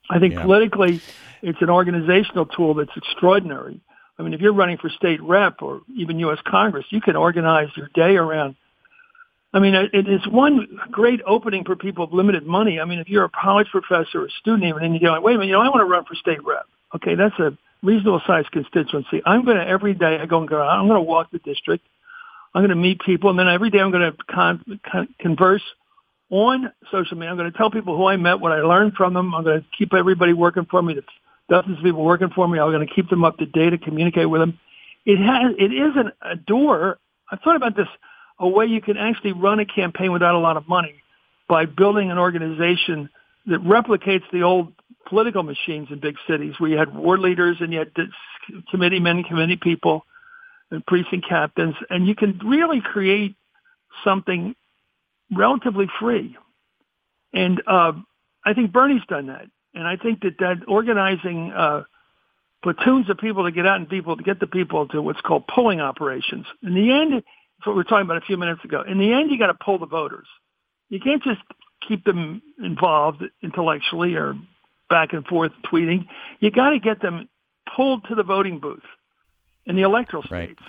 I think yeah. politically, it's an organizational tool that's extraordinary. I mean, if you're running for state rep or even U.S. Congress, you can organize your day around. I mean, it is one great opening for people with limited money. I mean, if you're a college professor or a student even, and you go, wait a minute, you know, I want to run for state rep. Okay, that's a reasonable sized constituency. I'm going to every day I go and go. I'm going to walk the district. I'm going to meet people, and then every day I'm going to con- con- converse on social media. I'm going to tell people who I met, what I learned from them. I'm going to keep everybody working for me. dozens of people working for me. I'm going to keep them up to date and communicate with them. It has. It isn't a door. I thought about this. A way you can actually run a campaign without a lot of money by building an organization that replicates the old political machines in big cities where you had ward leaders and you had committee men, and committee people, and precinct captains, and you can really create something relatively free. And uh, I think Bernie's done that, and I think that that organizing uh, platoons of people to get out and people to get the people to what's called polling operations. In the end, that's what we were talking about a few minutes ago. In the end, you got to pull the voters. You can't just keep them involved intellectually or back and forth tweeting. You got to get them pulled to the voting booth in the electoral states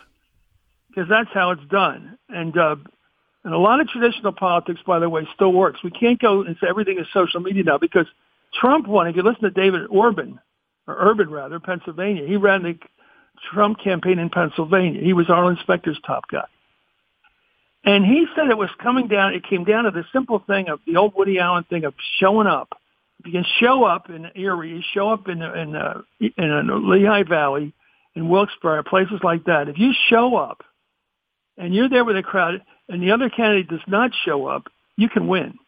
because that's how it's done. And uh, and a lot of traditional politics, by the way, still works. We can't go and say everything is social media now because Trump won. If you listen to David Orban, or Urban rather, Pennsylvania, he ran the Trump campaign in Pennsylvania. He was Arlen Specter's top guy. And he said it was coming down, it came down to the simple thing of the old Woody Allen thing of showing up. If you can show up in Erie, show up in, in, uh, in uh, Lehigh Valley, in Wilkes-Barre, places like that, if you show up and you're there with a crowd and the other candidate does not show up, you can win.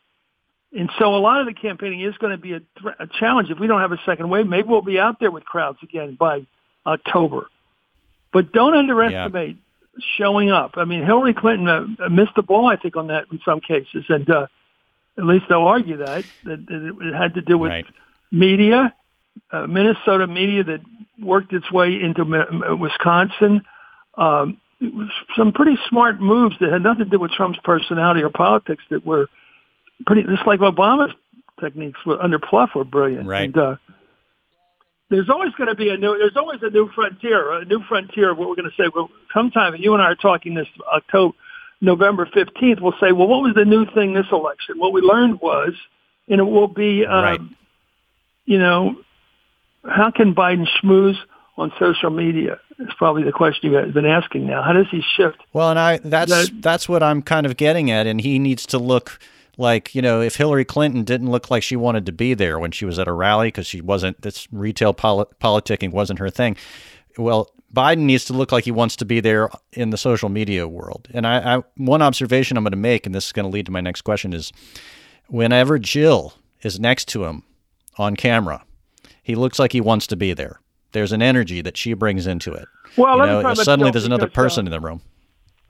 And so a lot of the campaigning is going to be a, th- a challenge. If we don't have a second wave, maybe we'll be out there with crowds again by October. But don't underestimate. Showing up. I mean, Hillary Clinton uh, missed the ball, I think, on that in some cases. And uh, at least they'll argue that, that, that it had to do with right. media, uh, Minnesota media that worked its way into Wisconsin. Um, some pretty smart moves that had nothing to do with Trump's personality or politics that were pretty, just like Obama's techniques were, under Plouffe were brilliant. Right. And, uh, there's always going to be a new, there's always a new frontier, a new frontier of what we're going to say. Well, sometime you and I are talking this October, November 15th, we'll say, well, what was the new thing this election? What we learned was, and it will be, um, right. you know, how can Biden schmooze on social media? It's probably the question you've been asking now. How does he shift? Well, and I that's that, that's what I'm kind of getting at, and he needs to look like you know if Hillary Clinton didn't look like she wanted to be there when she was at a rally because she wasn't this retail polit- politicking wasn't her thing. Well, Biden needs to look like he wants to be there in the social media world. And I, I one observation I'm going to make, and this is going to lead to my next question, is whenever Jill is next to him on camera, he looks like he wants to be there. There's an energy that she brings into it. Well, you know, suddenly there's another person uh, in the room.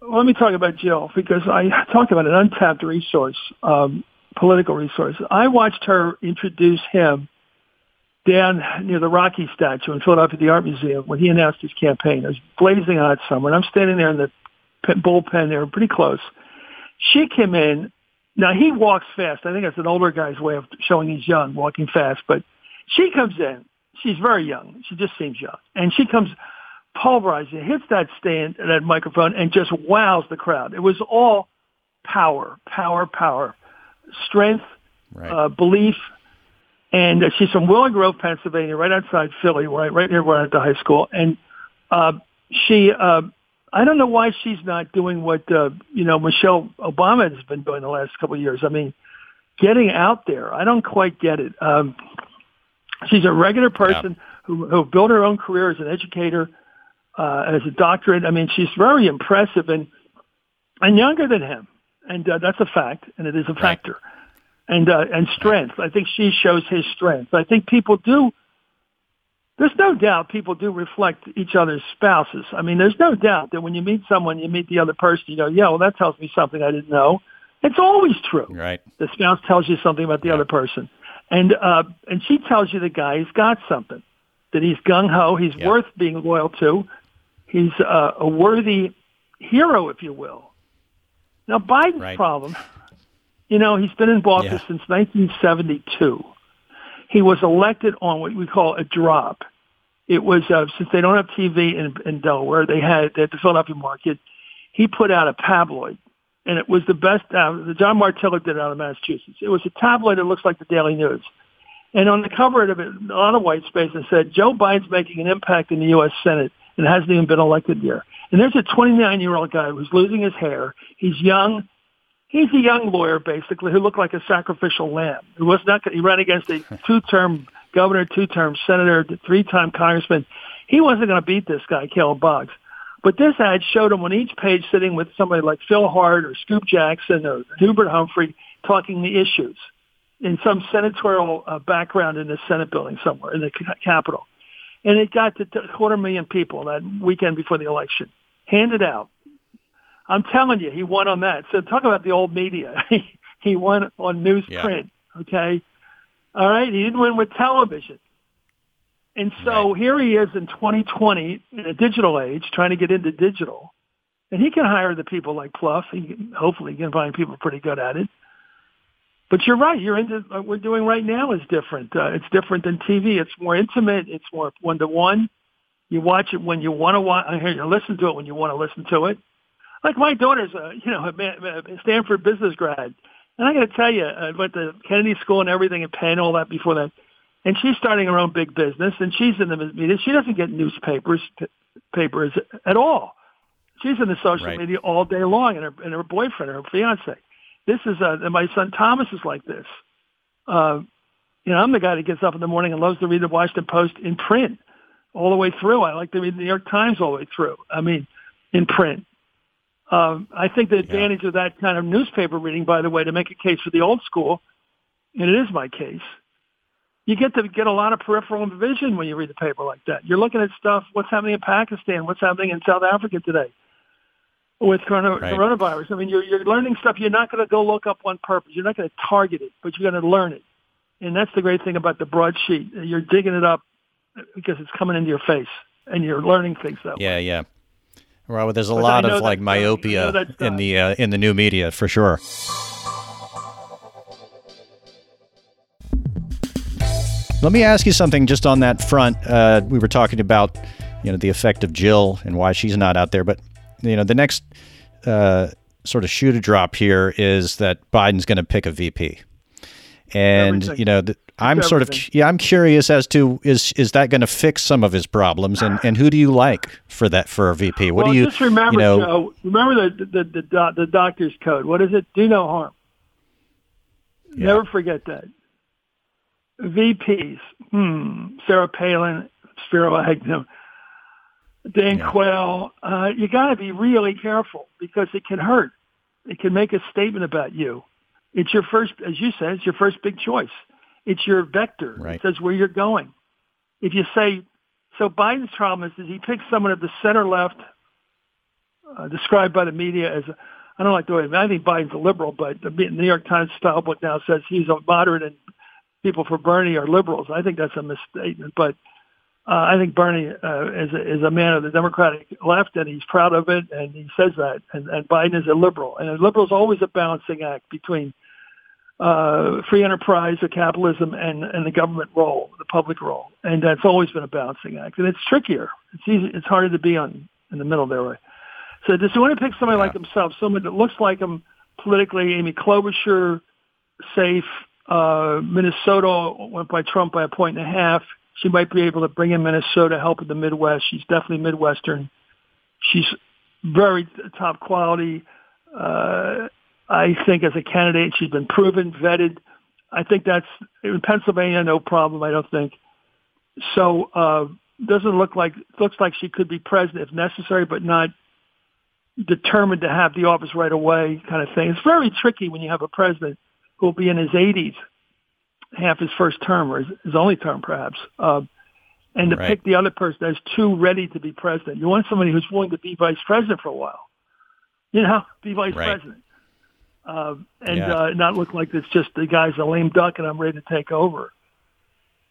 Let me talk about Jill because I talked about an untapped resource, um, political resource. I watched her introduce him down near the Rocky statue in Philadelphia, at the Art Museum, when he announced his campaign. It was blazing hot summer, and I'm standing there in the bullpen there, pretty close. She came in. Now he walks fast. I think that's an older guy's way of showing he's young, walking fast. But she comes in she's very young. She just seems young. And she comes pulverizing, hits that stand, that microphone, and just wows the crowd. It was all power, power, power, strength, right. uh, belief. And uh, she's from Willow Grove, Pennsylvania, right outside Philly, right, right near where I went to high school. And uh, she, uh, I don't know why she's not doing what uh, you know Michelle Obama has been doing the last couple of years. I mean, getting out there. I don't quite get it. Um, She's a regular person yeah. who, who built her own career as an educator, uh, as a doctorate. I mean, she's very impressive and and younger than him, and uh, that's a fact, and it is a right. factor. And uh, and strength. I think she shows his strength. I think people do. There's no doubt people do reflect each other's spouses. I mean, there's no doubt that when you meet someone, you meet the other person, you go, yeah, well, that tells me something I didn't know. It's always true. Right. The spouse tells you something about the yeah. other person. And uh, and she tells you the guy's got something, that he's gung ho, he's yeah. worth being loyal to, he's uh, a worthy hero, if you will. Now, Biden's right. problem, you know, he's been in office yeah. since 1972. He was elected on what we call a drop. It was uh, since they don't have TV in, in Delaware, they had at the Philadelphia market. He put out a tabloid, and it was the best. Uh, the John Marttila did it out of Massachusetts. It was a tabloid that looks like the Daily News. And on the cover of it, a lot of white space, it said, Joe Biden's making an impact in the U.S. Senate and hasn't even been elected yet. And there's a 29 year old guy who's losing his hair. He's young. He's a young lawyer, basically, who looked like a sacrificial lamb. Who was not. He ran against a <laughs> two-term governor, two-term senator, three-time congressman. He wasn't going to beat this guy, Caleb Boggs. But this ad showed him on each page sitting with somebody like Phil Hart or Scoop Jackson or Hubert Humphrey talking the issues in some senatorial uh, background in the Senate building somewhere in the Capitol. And it got to a quarter million people that weekend before the election. Handed out. I'm telling you, he won on that. So talk about the old media. <laughs> he won on newsprint. Yeah. Okay. All right. He didn't win with television. And so right. here he is in 2020 in a digital age trying to get into digital. And he can hire the people like Plouffe. He can, hopefully he can find people pretty good at it. But you're right. You're into what we're doing right now is different. Uh, it's different than TV. It's more intimate. It's more one to one. You watch it when you want to watch. You listen to it when you want to listen to it. Like my daughter's, a, you know, a Stanford business grad, and I got to tell you, I went to Kennedy School and everything, and Penn, all that before that. And she's starting her own big business, and she's in the media. She doesn't get newspapers, papers at all. She's in the social right. media all day long, and her and her boyfriend, her fiance this is uh, my son Thomas is like this. Uh, you know, I'm the guy that gets up in the morning and loves to read the Washington Post in print all the way through. I like to read the New York Times all the way through. I mean, in print. Um, I think the advantage yeah. of that kind of newspaper reading, by the way, to make a case for the old school, and it is my case, you get to get a lot of peripheral vision when you read the paper like that. You're looking at stuff, what's happening in Pakistan, what's happening in South Africa today with corona, right. coronavirus. I mean, you're, you're learning stuff you're not going to go look up on purpose. You're not going to target it, but you're going to learn it. And that's the great thing about the broadsheet. You're digging it up because it's coming into your face and you're learning things that yeah, way. Yeah, yeah. Well, there's a but lot of like myopia in the uh, in the new media for sure. Let me ask you something just on that front. Uh, we were talking about, you know, the effect of Jill and why she's not out there, but you know, the next uh, sort of shoe to drop here is that Biden's going to pick a VP. And Everything. you know, the, I'm Everything. sort of yeah, I'm curious as to is is that going to fix some of his problems, and, and who do you like for that for a VP? What well, do you just remember? You know, Joe, remember the the, the the the doctor's code. What is it? Do no harm. Yeah. Never forget that. VPs. Hmm. Sarah Palin, Spiro Agnew. Dan yeah. Uh, you got to be really careful because it can hurt. It can make a statement about you. It's your first, as you said, it's your first big choice. It's your vector. Right. It says where you're going. If you say, so Biden's problem is, is he picks someone at the center left, uh, described by the media as, a, I don't like the way, I think Biden's a liberal, but the New York Times style book now says he's a moderate and people for Bernie are liberals. I think that's a misstatement, but uh, I think Bernie uh, is, a, is a man of the Democratic left, and he's proud of it, and he says that. And, and Biden is a liberal, and a liberal is always a balancing act between uh, free enterprise, or capitalism, and, and the government role, the public role, and that's always been a balancing act. And it's trickier. It's easy. It's harder to be on in the middle there. Right? So, does he want to pick somebody yeah. like himself, someone that looks like him politically? Amy Klobuchar, safe. Uh, Minnesota went by Trump by a point and a half she might be able to bring in Minnesota, help in the Midwest. She's definitely Midwestern. She's very top quality. Uh, I think as a candidate, she's been proven, vetted. I think that's in Pennsylvania, no problem. I don't think so. Uh, doesn't look like looks like she could be president if necessary, but not determined to have the office right away, kind of thing. It's very tricky when you have a president who will be in his 80s half his first term or his, his only term, perhaps. Uh, and to right. pick the other person that's too ready to be president. You want somebody who's willing to be vice president for a while. You know, <laughs> be vice right. president. Uh, and yeah. uh, not look like it's just the guy's a lame duck and I'm ready to take over.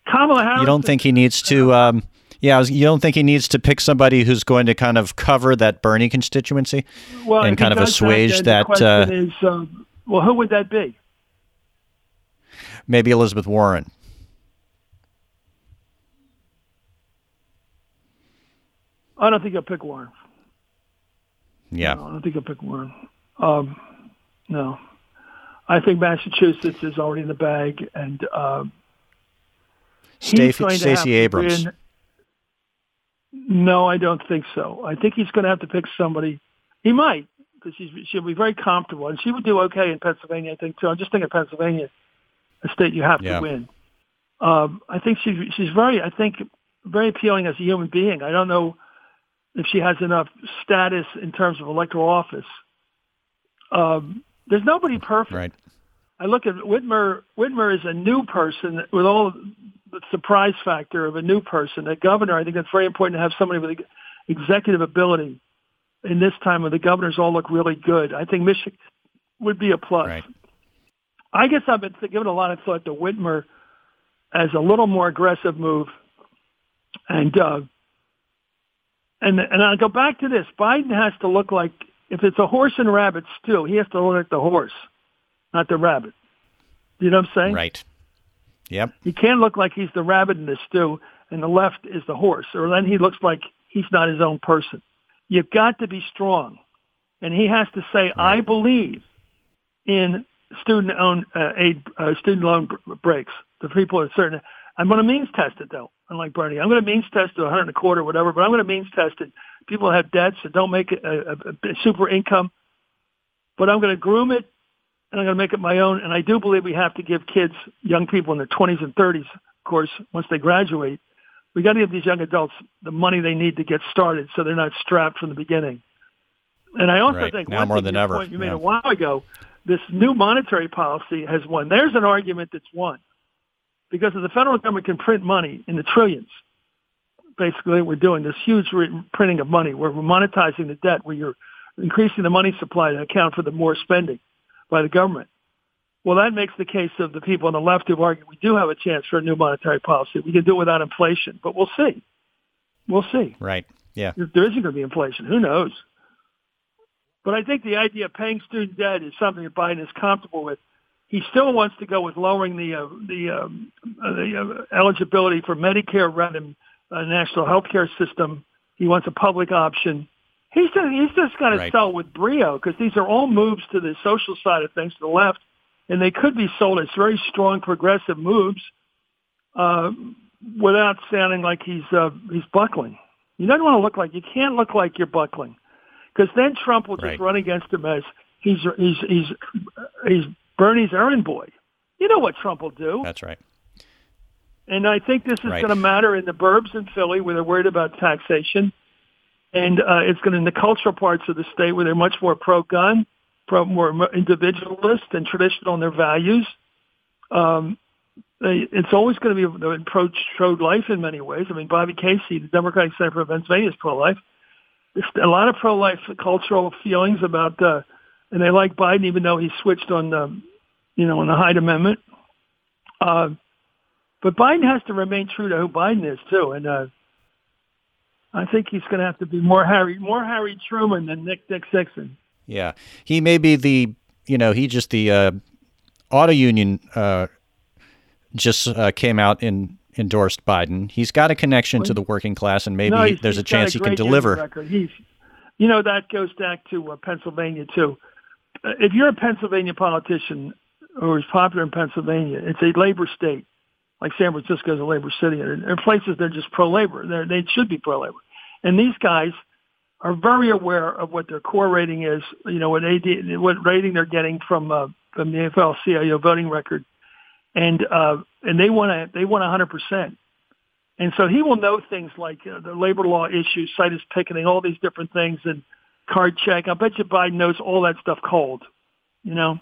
Kamala Harris. You don't think he needs to? Um, Yeah, was, you don't think he needs to pick somebody who's going to kind of cover that Bernie constituency well, and kind of assuage that. that uh, is, um, well, who would that be? Maybe Elizabeth Warren. I don't think I'll pick Warren. Yeah, no, I don't think I'll pick Warren. Um, no, I think Massachusetts is already in the bag, and uh, Stacey Abrams. No, I don't think so. I think he's going to have to pick somebody. He might because she'll be very comfortable, and she would do okay in Pennsylvania. I think too. I'm just thinking of Pennsylvania, a state you have yeah. to win. Um, I think she's she's very I think very appealing as a human being. I don't know if she has enough status in terms of electoral office. Um, there's nobody perfect. Right. I look at Whitmer. Whitmer is a new person with all the surprise factor of a new person. A governor, I think it's very important to have somebody with executive ability. In this time, when the governors all look really good, I think Michigan would be a plus. Right. I guess I've been giving a lot of thought to Whitmer as a little more aggressive move, and uh, and and I'll go back to this. Biden has to look like if it's a horse and rabbit stew, he has to look like the horse, not the rabbit. You know what I'm saying? Right. Yep. He can't look like he's the rabbit in the stew and the left is the horse, or then he looks like he's not his own person. You've got to be strong. And he has to say, right. I believe in student own uh, aid, uh, student loan breaks. The people are certain. I'm going to means test it though, unlike Bernie. I'm going to means test to 100 and a quarter, whatever, but I'm going to means test it. People have debts that don't make a, a, a super income, but I'm going to groom it and I'm going to make it my own. And I do believe we have to give kids, young people in their 20s and 30s, of course, once they graduate, we got to give these young adults the money they need to get started so they're not strapped from the beginning. And I also right. think now more than ever. Point you made yeah. a while ago, this new monetary policy has won. There's an argument that's won because if the federal government can print money in the trillions, basically we're doing this huge re- printing of money where we're monetizing the debt, where you're increasing the money supply to account for the more spending by the government. Well, that makes the case of the people on the left who argue we do have a chance for a new monetary policy. We can do it without inflation, but we'll see. We'll see. Right. Yeah. If there isn't going to be inflation, who knows? But I think the idea of paying student debt is something that Biden is comfortable with. He still wants to go with lowering the uh, the, um, uh, the uh, eligibility for Medicare random uh, national health care system. He wants a public option. He's just, he's just to right. sell with brio because these are all moves to the social side of things to the left, and they could be sold as very strong progressive moves uh, without sounding like he's uh, he's buckling. You don't want to look like you can't look like you're buckling because then Trump will just right. run against him as he's he's he's he's Bernie's errand boy. You know what Trump will do. That's right. And I think this is right. going to matter in the burbs in Philly where they're worried about taxation. And uh, it's going to in the cultural parts of the state where they're much more pro-gun, pro more individualist and traditional in their values. Um, they, it's always going to be pro pro-life in many ways. I mean, Bobby Casey, the Democratic Senator from Pennsylvania, is pro-life. There's a lot of pro-life cultural feelings about, uh, and they like Biden even though he switched on, the, you know, on the Hyde Amendment. Uh, but Biden has to remain true to who Biden is too, and uh, I think he's going to have to be more Harry, more Harry Truman than Nick Dick Dixon. Yeah, he may be the, you know, he just the uh, auto union uh, just uh, came out and endorsed Biden. He's got a connection to the working class, and maybe no, he, there's a chance a he can deliver. He's, you know, that goes back to uh, Pennsylvania too. Uh, if you're a Pennsylvania politician who is popular in Pennsylvania, it's a labor state. Like San Francisco is a labor city. And there are places they're just pro-labor. They're, they should be pro-labor. And these guys are very aware of what their core rating is. You know what AD, what rating they're getting from uh, from the AFL-CIO voting record, and uh, and they want to they want 100 percent. And so he will know things like uh, the labor law issues, situs picketing, all these different things, and card check. I bet you Biden knows all that stuff cold. You know,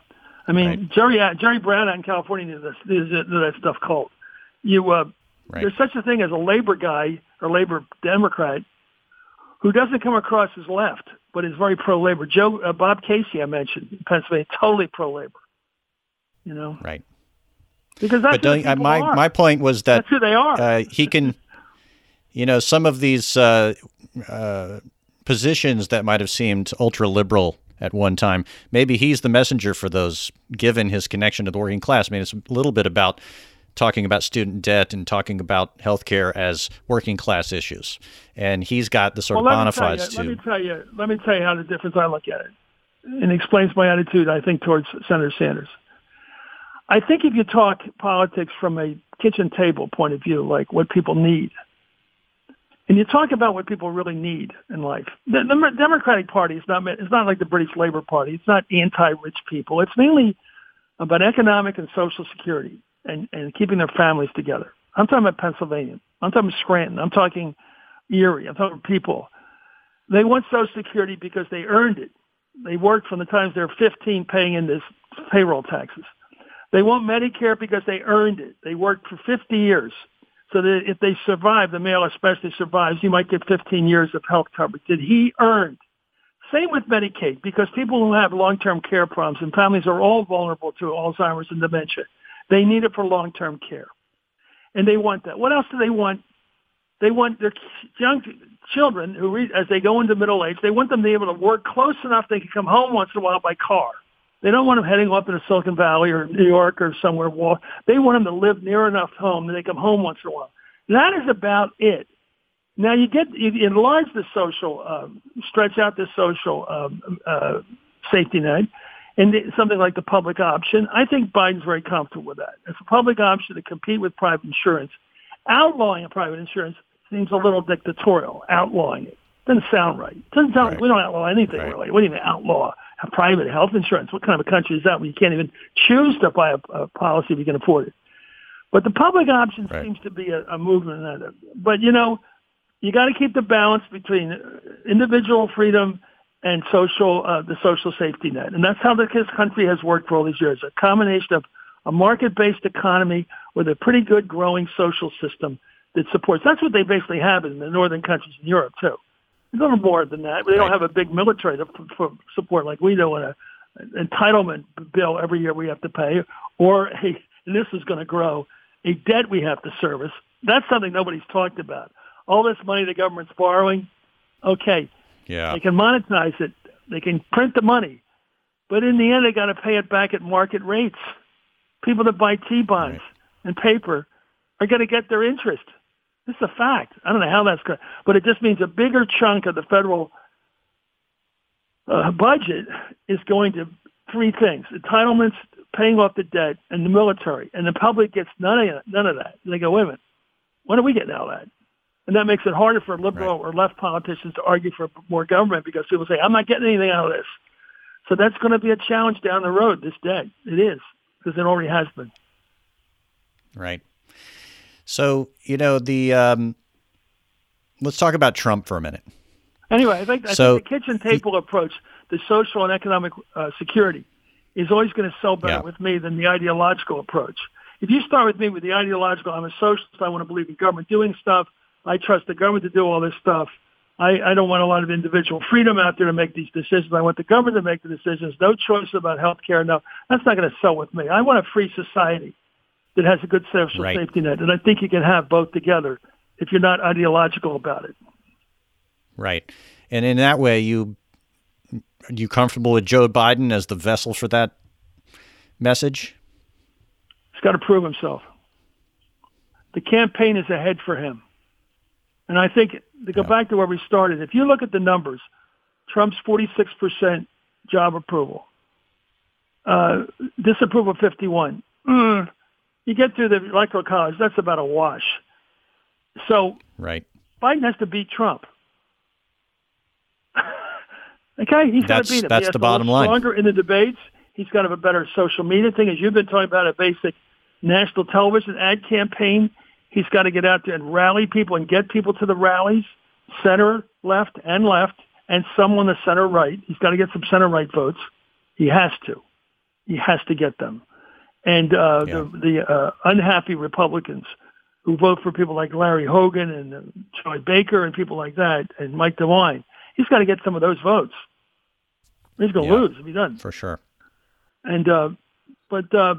I mean right. Jerry uh, Jerry Brown out in California knew, this, knew that stuff cold. You uh, right. there's such a thing as a labor guy or labor Democrat who doesn't come across as left, but is very pro-labor. Joe uh, Bob Casey, I mentioned, in Pennsylvania, totally pro-labor. You know, right? Because that's but who uh, my are. my point was that that's who they are. Uh, he can you know, some of these uh, uh, positions that might have seemed ultra liberal at one time, maybe he's the messenger for those, given his connection to the working class. I mean, it's a little bit about talking about student debt and talking about health care as working class issues, and he's got the sort well, of bona fides to. Let me tell you. Let me tell you how the difference I look at it, and it explains my attitude. I think towards Senator Sanders. I think if you talk politics from a kitchen table point of view, like what people need, and you talk about what people really need in life. The, the Democratic Party is not it's not like the British Labour Party. It's not anti-rich people. It's mainly about economic and social security and, and keeping their families together. I'm talking about Pennsylvania. I'm talking about Scranton. I'm talking Erie. I'm talking people. They want Social Security because they earned it. They worked from the times they're 15 paying in this payroll taxes. They want Medicare because they earned it. They worked for 50 years so that if they survive, the male especially survives, you might get 15 years of health coverage that he earned. Same with Medicaid, because people who have long-term care problems and families are all vulnerable to Alzheimer's and dementia. They need it for long-term care. And they want that. What else do they want? They want their young children who, as they go into middle age, they want them to be able to work close enough they can come home once in a while by car. They don't want them heading up into Silicon Valley or New York or somewhere. They want them to live near enough home that they come home once in a while. That is about it. Now you get you enlarge the social, uh, stretch out the social um, uh, safety net, and something like the public option. I think Biden's very comfortable with that. It's a public option to compete with private insurance. Outlawing a private insurance seems a little dictatorial. Outlawing it doesn't sound right. Doesn't sound right. like we don't outlaw anything right. really. What do you mean outlaw? Private health insurance. What kind of a country is that when you can't even choose to buy a, a policy if you can afford it? But the public option right. seems to be a, a movement that. But you know, you got to keep the balance between individual freedom and social, uh, the social safety net, and that's how this country has worked for all these years. A combination of a market-based economy with a pretty good growing social system that supports. That's what they basically have in the northern countries in Europe too a little more than that. They don't have a big military to, for support like we do in a an entitlement bill every year we have to pay, or a, and this is going to grow, a debt we have to service. That's something nobody's talked about. All this money the government's borrowing, okay, yeah, they can monetize it, they can print the money, but in the end they got to pay it back at market rates. People that buy T-bonds right. and paper are going to get their interest. This is a fact. I don't know how that's going, to, but it just means a bigger chunk of the federal uh, budget is going to three things: entitlements, paying off the debt, and the military. And the public gets none of none of that. And they go, wait a minute, when are we getting out of that? And that makes it harder for liberal right. or left politicians to argue for more government because people say, I'm not getting anything out of this. So that's going to be a challenge down the road, this debt. It is, because it already has been. Right. So you know the. Um, let's talk about Trump for a minute. Anyway, I think, I so, think the kitchen table he, approach, the social and economic uh, security, is always going to sell better yeah. with me than the ideological approach. If you start with me with the ideological, I'm a socialist. I want to believe in government doing stuff. I trust the government to do all this stuff. I, I don't want a lot of individual freedom out there to make these decisions. I want the government to make the decisions. No choice about health care. No, that's not going to sell with me. I want a free society that has a good social right. safety net. And I think you can have both together if you're not ideological about it. Right. And in that way, you are you comfortable with Joe Biden as the vessel for that message? He's got to prove himself. The campaign is ahead for him. And I think to go yeah. back to where we started, if you look at the numbers, Trump's 46% job approval, uh, disapproval 51. Mm, <clears throat> you get through the electoral college, that's about a wash. So right. Biden has to beat Trump. <laughs> okay, he's got to beat him. That's the bottom line. Stronger in the debates. He's got to have a better social media thing, as you've been talking about a basic national television ad campaign. He's got to get out there and rally people and get people to the rallies, center, left, and left, and some on the center right. He's got to get some center right votes. He has to. He has to get them and uh, yeah. the, the uh, unhappy Republicans who vote for people like Larry Hogan and uh, Troy Baker and people like that and Mike DeWine. He's got to get some of those votes. He's going to yeah, lose if he doesn't. For sure. And uh, but uh,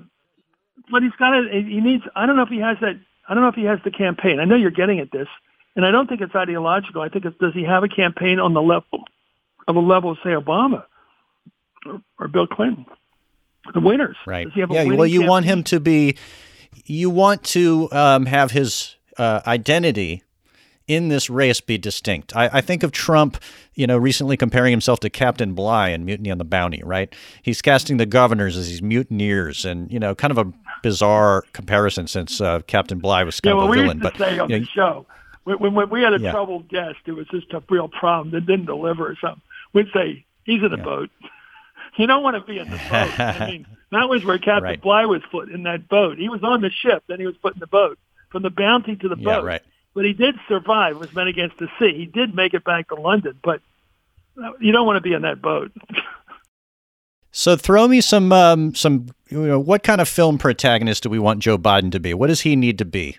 but he's got to. He needs. I don't know if he has that. I don't know if he has the campaign. I know you're getting at this. And I don't think it's ideological. I think it's does he have a campaign on the level of a level, say Obama or, or Bill Clinton, the winners? Right. yeah. Well, you campaign? want him to be. You want to um, have his uh, identity in this race be distinct. I, I, think of Trump, you know, recently comparing himself to Captain Bligh in Mutiny on the Bounty, right? He's casting the governors as these mutineers, and you know, kind of a bizarre comparison since uh, Captain Bligh was kind yeah, of well, a villain. We used to but say on the know, show when, when, we had a yeah. troubled guest, it was just a real problem that didn't deliver or something. We'd say he's in the yeah. boat. You don't want to be in the boat. I <laughs> mean, that was where Captain right. Bligh was put in that boat. He was on the ship, then he was put in the boat from the Bounty to the yeah, boat. Right but he did survive. It was men against the sea. He did make it back to London, but you don't want to be in that boat. <laughs> so throw me some um, some you know what kind of film protagonist do we want Joe Biden to be? What does he need to be?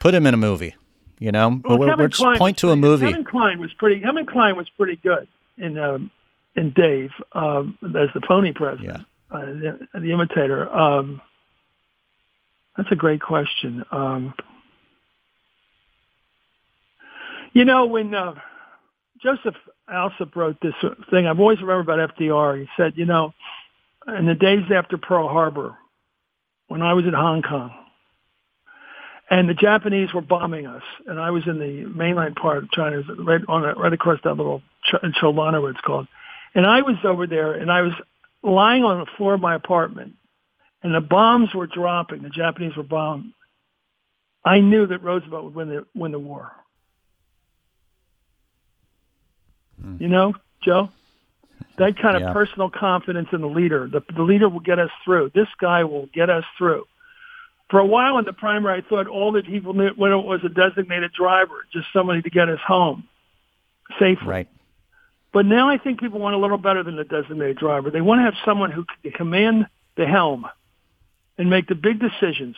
Put him in a movie. You know, well, we're, we're point to a movie. Kevin Kline was pretty. Kevin Kline was pretty good in um, in Dave um, as the phony president, yeah. uh, the, the, imitator. Um, that's a great question. Um, you know, when uh, Joseph Alsop wrote this thing, I've always remembered about FDR. He said, you know, in the days after Pearl Harbor, when I was in Hong Kong, and the Japanese were bombing us, and I was in the mainland part of China, right on right across that little Ch- Cholana, what it's called, and I was over there, and I was lying on the floor of my apartment, and the bombs were dropping. The Japanese were bombing. I knew that Roosevelt would win the win the war. Hmm. You know, Joe? That kind of yeah. personal confidence in the leader. The, the leader will get us through. This guy will get us through. For a while in the primary, I thought all that he knew when it was a designated driver, just somebody to get us home safely. Right. But now I think people want a little better than a designated driver. They want to have someone who can command the helm and make the big decisions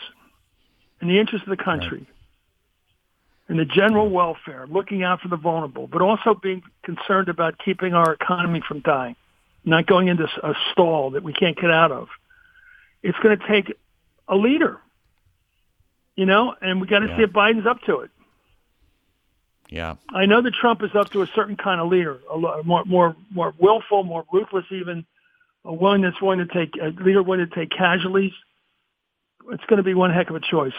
in the interest of the country. Right and the general welfare, looking out for the vulnerable, but also being concerned about keeping our economy from dying, not going into a stall that we can't get out of. It's going to take a leader, you know, and we got to yeah. see if Biden's up to it. Yeah, I know that Trump is up to a certain kind of leader, a more more more willful, more ruthless, even a one that's willing to take a leader willing to take casualties. It's going to be one heck of a choice.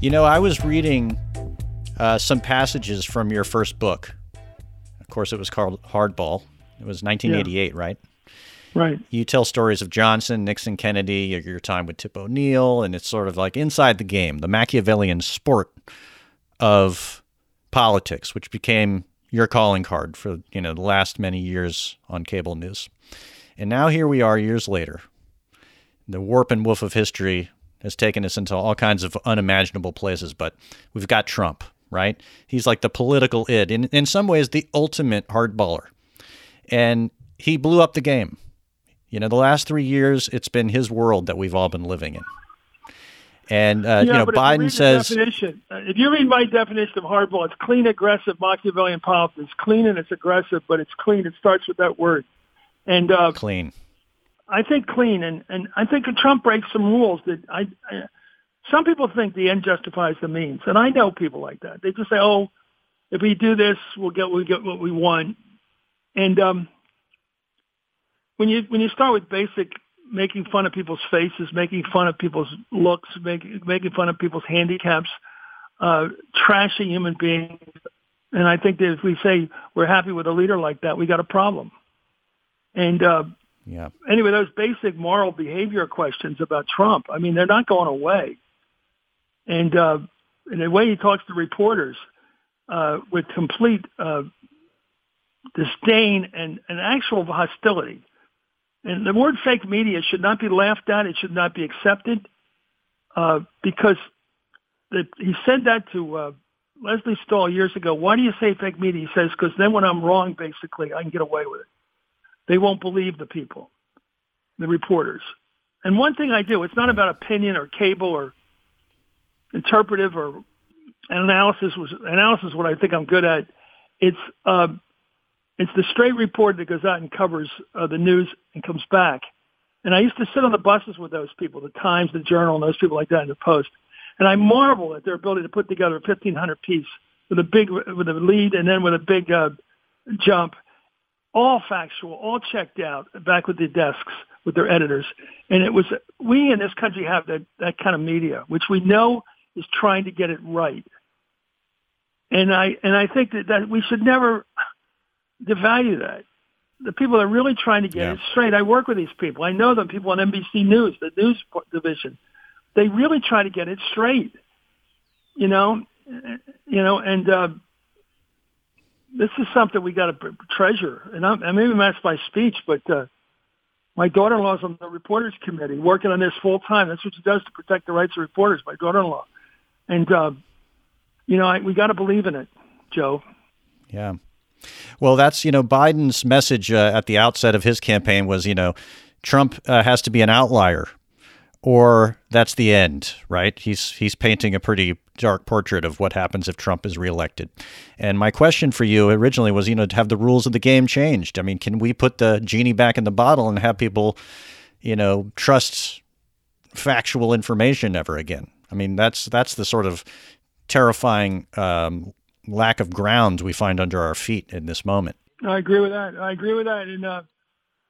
You know, I was reading uh, some passages from your first book. Of course, it was called Hardball. It was 1988, yeah. right? Right. You tell stories of Johnson, Nixon, Kennedy, your, time with Tip O'Neill, and it's sort of like inside the game, the Machiavellian sport of politics, which became your calling card for you know the last many years on cable news. And now here we are years later. The warp and woof of history has taken us into all kinds of unimaginable places. But we've got Trump, right? He's like the political id, in, in some ways, the ultimate hardballer. And he blew up the game. You know, the last three years, it's been his world that we've all been living in. And uh, yeah, you know, Biden says, definition, uh, if you read my definition of hardball, it's clean, aggressive, Machiavellian politics. It's clean and it's aggressive, but it's clean. It starts with that word. And uh, clean. I think clean, and and I think Trump breaks some rules that I, I. Some people think the end justifies the means, and I know people like that. They just say, "Oh, if we do this, we'll get we get what we want." And um, when you when you start with basic making fun of people's faces, making fun of people's looks, making making fun of people's handicaps, uh, trashing human beings, and I think that if we say we're happy with a leader like that, we got a problem. And uh, yeah. Anyway, those basic moral behavior questions about Trump, I mean, they're not going away. And uh, in the way he talks to reporters uh, with complete uh, disdain and, and actual hostility. And the word fake media should not be laughed at. It should not be accepted uh, because the, he said that to uh, Lesley Stahl years ago. Why do you say fake media? He says, because then when I'm wrong, basically, I can get away with it. They won't believe the people, the reporters. And one thing I do, it's not about opinion or cable or interpretive or analysis. Was analysis what I think I'm good at. It's uh, it's the straight report that goes out and covers uh, the news and comes back. And I used to sit on the buses with those people, the Times, the Journal, and those people like that in the Post. And I marvel at their ability to put together a 1500 piece with a big, with a lead and then with a big uh, jump, all factual, all checked out back with the desks with their editors. And it was, we in this country have that, that kind of media, which we know is trying to get it right. And I, and I think that, that we should never devalue that the people that are really trying to get yeah. it straight. I work with these people. I know them. People on NBC News, the news division. They really try to get it straight. You know, you know, and uh, this is something we got to treasure. And I'm, maybe that's my speech, but uh, my daughter-in-law is on the reporters committee, working on this full time. That's what she does to protect the rights of reporters. My daughter-in-law, and uh, you know, I, we got to believe in it, Joe. Yeah. Well, that's, you know, Biden's message uh, at the outset of his campaign was, you know, Trump uh, has to be an outlier or that's the end, right? He's he's painting a pretty dark portrait of what happens if Trump is reelected. And my question for you originally was, you know, to have the rules of the game changed. I mean, can we put the genie back in the bottle and have people, you know, trust factual information ever again? I mean, that's that's the sort of terrifying um, lack of ground we find under our feet in this moment. I agree with that. I agree with that. And uh,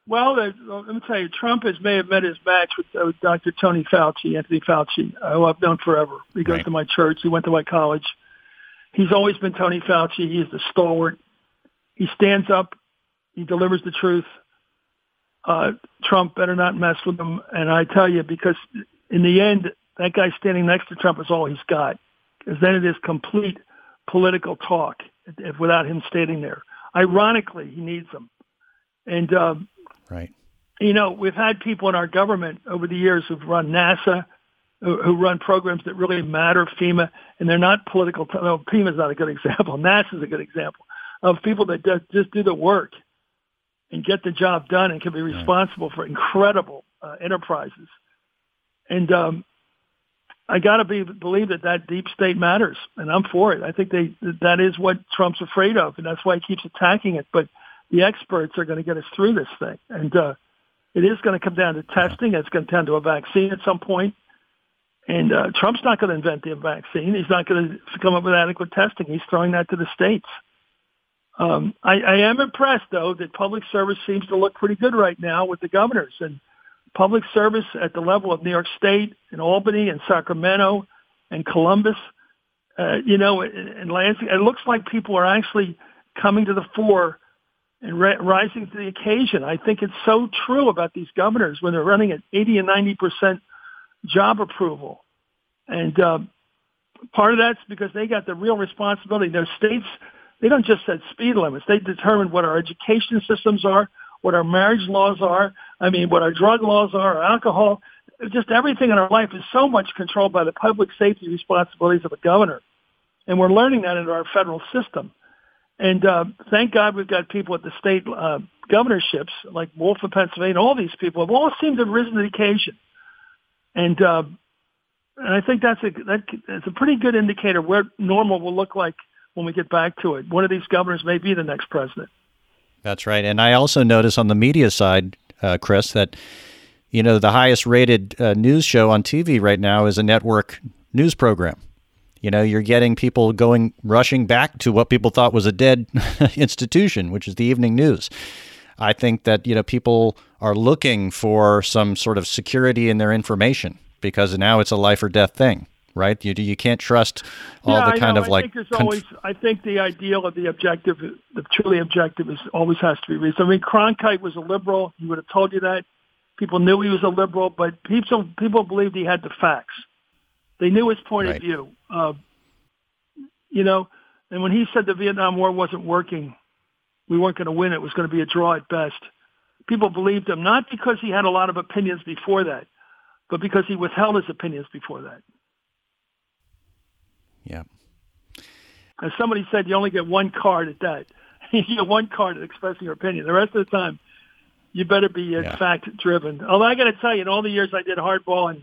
well, let me tell you, Trump has may have met his match with, uh, with Dr. Tony Fauci, Anthony Fauci, who I've known forever. He goes right. to my church. He went to my college. He's always been Tony Fauci. He's the stalwart. He stands up. He delivers the truth. Uh, Trump better not mess with him. And I tell you, because in the end, that guy standing next to Trump is all he's got. Because then it is complete political talk if, without him standing there. Ironically, he needs them. And, uh, right. You know, we've had people in our government over the years who've run NASA, who, who run programs that really matter, FEMA, and they're not political. T- no, FEMA is not a good <laughs> example. NASA is a good example of people that just, just do the work and get the job done and can be responsible right. for incredible uh, enterprises. And um, I got to be believe that that deep state matters, and I'm for it. I think they that is what Trump's afraid of, and that's why he keeps attacking it. But the experts are going to get us through this thing, and uh, it is going to come down to testing. It's going to come to a vaccine at some point, and uh, Trump's not going to invent the vaccine. He's not going to come up with adequate testing. He's throwing that to the states. Um, I, I am impressed, though, that public service seems to look pretty good right now with the governors and public service at the level of New York State and Albany and Sacramento and Columbus, uh, you know, and Lansing. It looks like people are actually coming to the fore and ra- rising to the occasion. I think it's so true about these governors when they're running at 80 and 90 percent job approval. And uh, part of that's because they got the real responsibility. Their states, they don't just set speed limits. They determine what our education systems are, what our marriage laws are. I mean, what our drug laws are, our alcohol, just everything in our life is so much controlled by the public safety responsibilities of the governor. And we're learning that in our federal system. And uh, thank God we've got people at the state uh, governorships, like Wolf of Pennsylvania, all these people have all seemed to have risen to the occasion. And uh, and I think that's a that, that's a pretty good indicator where normal will look like when we get back to it. One of these governors may be the next president. That's right. And I also notice on the media side, uh, Chris, that you know the highest rated uh, news show on TV right now is a network news program. You know, you're getting people going rushing back to what people thought was a dead <laughs> institution, which is the evening news. I think that you know people are looking for some sort of security in their information because now it's a life or death thing right? You you can't trust all yeah, the kind of I like. Think there's always, I think the ideal of the objective, the truly objective, is always has to be reasonable. I mean, Cronkite was a liberal. He would have told you that. People knew he was a liberal, but people people believed he had the facts. They knew his point right. of view. Uh, you know, and when he said the Vietnam War wasn't working, we weren't going to win. It was going to be a draw at best. People believed him not because he had a lot of opinions before that, but because he withheld his opinions before that. Yeah. As somebody said, you only get one card at that. <laughs> you get one card at expressing your opinion. The rest of the time, you better be yeah. fact driven. Although I got to tell you, in all the years I did hardball, and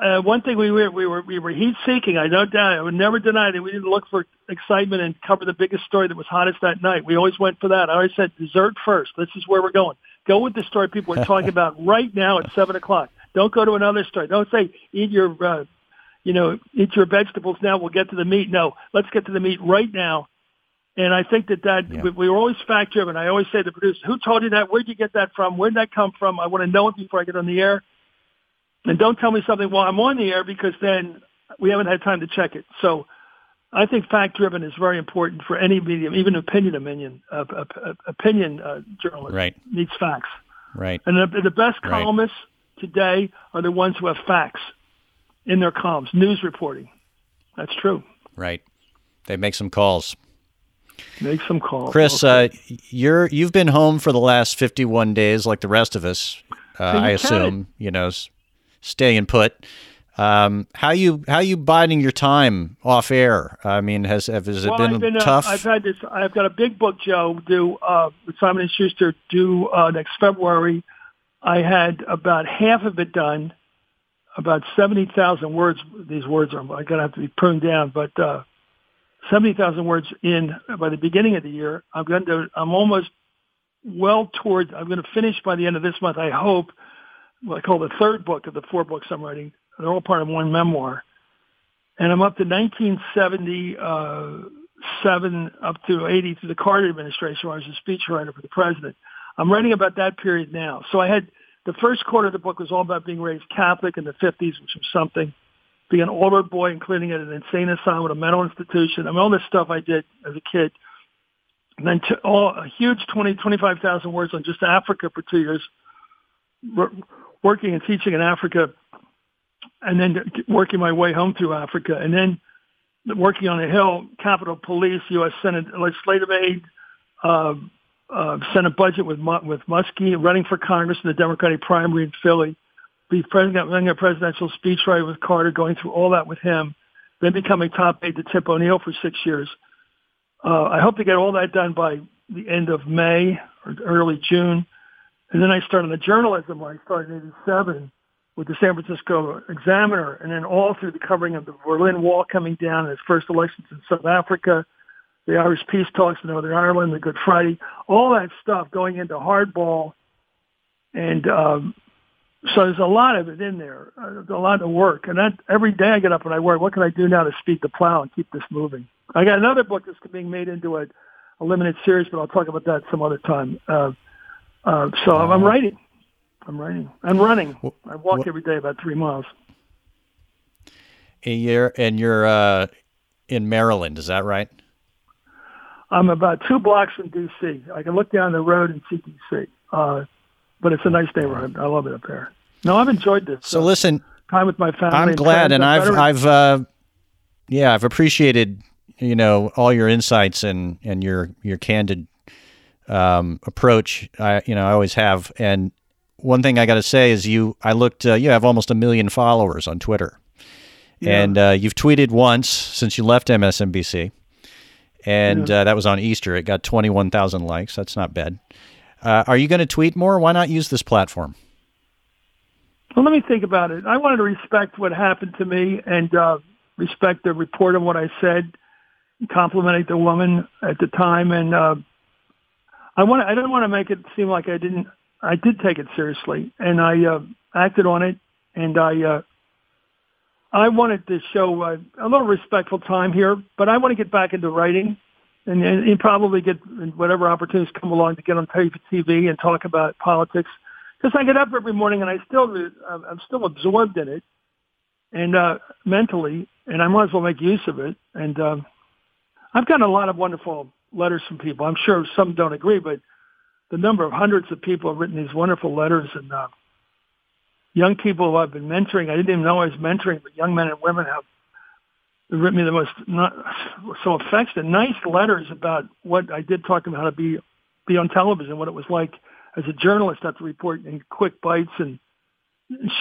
uh, one thing we were we were we were heat seeking. I don't doubt. I would never deny that we didn't look for excitement and cover the biggest story that was hottest that night. We always went for that. I always said dessert first. This is where we're going. Go with the story people are talking <laughs> about right now at seven o'clock. Don't go to another story. Don't say eat your, uh, you know, eat your vegetables now. We'll get to the meat. No, let's get to the meat right now. And I think that that yeah. we, we were always fact driven. I always say to the producer, "Who told you that? Where'd you get that from? Where'd that come from? I want to know it before I get on the air." And don't tell me something while I'm on the air because then we haven't had time to check it. So I think fact driven is very important for any medium, even opinion opinion uh, uh, opinion uh, journalist right. needs facts. Right. And the, the best columnists right. today are the ones who have facts in their columns, news reporting. That's true. Right. They make some calls. Make some calls. Chris, okay. uh, you're you've been home for the last 51 days, like the rest of us. Uh, I assume you know, staying put. Um, how you how you biding your time off air? I mean, has has it well, been, been uh, tough? Uh, I've had this. I've got a big book, Joe, due uh, with Simon and Schuster due uh, next February. I had about half of it done, about seventy thousand words. These words are gonna have to be pruned down, but uh, seventy thousand words in by the beginning of the year. I'm going to. I'm almost well towards. I'm going to finish by the end of this month. I hope. What I call the third book of the four books I'm writing they're all part of one memoir. And I'm up to 1977 up to 80 through the Carter administration where I was a speechwriter for the president. I'm writing about that period now. So I had the first quarter of the book was all about being raised Catholic in the 50s, which was something. Being an older boy and cleaning at an insane asylum, a mental institution. I mean, all this stuff I did as a kid. And then to, all, a huge 20, 25,000 words on just Africa for two years, working and teaching in Africa and then working my way home through Africa, and then working on the Hill, Capitol Police, U.S. Senate legislative aid, uh, uh, Senate budget with with Muskie, running for Congress in the Democratic primary in Philly, be president, running a presidential speechwriter with Carter, going through all that with him, then becoming top aide to Tip O'Neill for six years. Uh, I hope to get all that done by the end of May or early June. And then I started the journalism I started in 87 with the San Francisco Examiner, and then all through the covering of the Berlin Wall coming down, and his first elections in South Africa, the Irish peace talks in Northern Ireland, the Good Friday, all that stuff going into hardball, and um, so there's a lot of it in there, uh, a lot of work, and that every day I get up and I work. What can I do now to speed the plow and keep this moving? I got another book that's being made into a, a limited series, but I'll talk about that some other time. Uh, uh, so I'm writing. I'm writing. I'm running. I walk every day about three miles. A year, and you're uh, in Maryland, is that right? I'm about two blocks from D.C. I can look down the road and see D.C. Uh, but it's a nice neighborhood. I love it up there. No, I've enjoyed this. So uh, listen, time with my family. I'm glad, and I've, I've, uh, yeah, I've appreciated, you know, all your insights and and your your candid um, approach. I, you know, I always have, and one thing I got to say is you. I looked. Uh, you have almost a million followers on Twitter, yeah. and uh, you've tweeted once since you left MSNBC, and yeah. uh, that was on Easter. It got twenty one thousand likes. That's not bad. Uh, are you going to tweet more? Why not use this platform? Well, let me think about it. I wanted to respect what happened to me and uh, respect the report of what I said, complimenting the woman at the time, and uh, I want. I didn't want to make it seem like I didn't I did take it seriously, and I uh, acted on it, and I uh, I wanted to show uh, a little respectful time here, but I want to get back into writing, and, and, probably get whatever opportunities come along to get on TV and talk about politics. Because I get up every morning and I still I'm still absorbed in it, and uh, mentally, and I might as well make use of it. And uh, I've gotten a lot of wonderful letters from people. I'm sure some don't agree, but the number of hundreds of people have written these wonderful letters and uh, young people who I've been mentoring. I didn't even know I was mentoring, but young men and women have written me the most not so affectionate, nice letters about what I did talk about how to be be on television, what it was like as a journalist have to report in quick bites and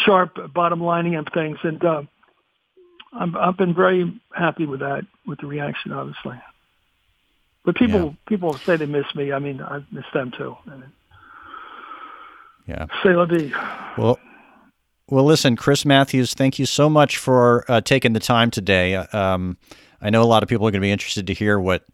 sharp bottom lining of things. And uh, I'm, I've been very happy with that, with the reaction, obviously. But people yeah. people say they miss me. I mean, I miss them too. Yeah. Say la vie. Well, well, listen, Chris Matthews, thank you so much for uh, taking the time today. Um, I know a lot of people are going to be interested to hear what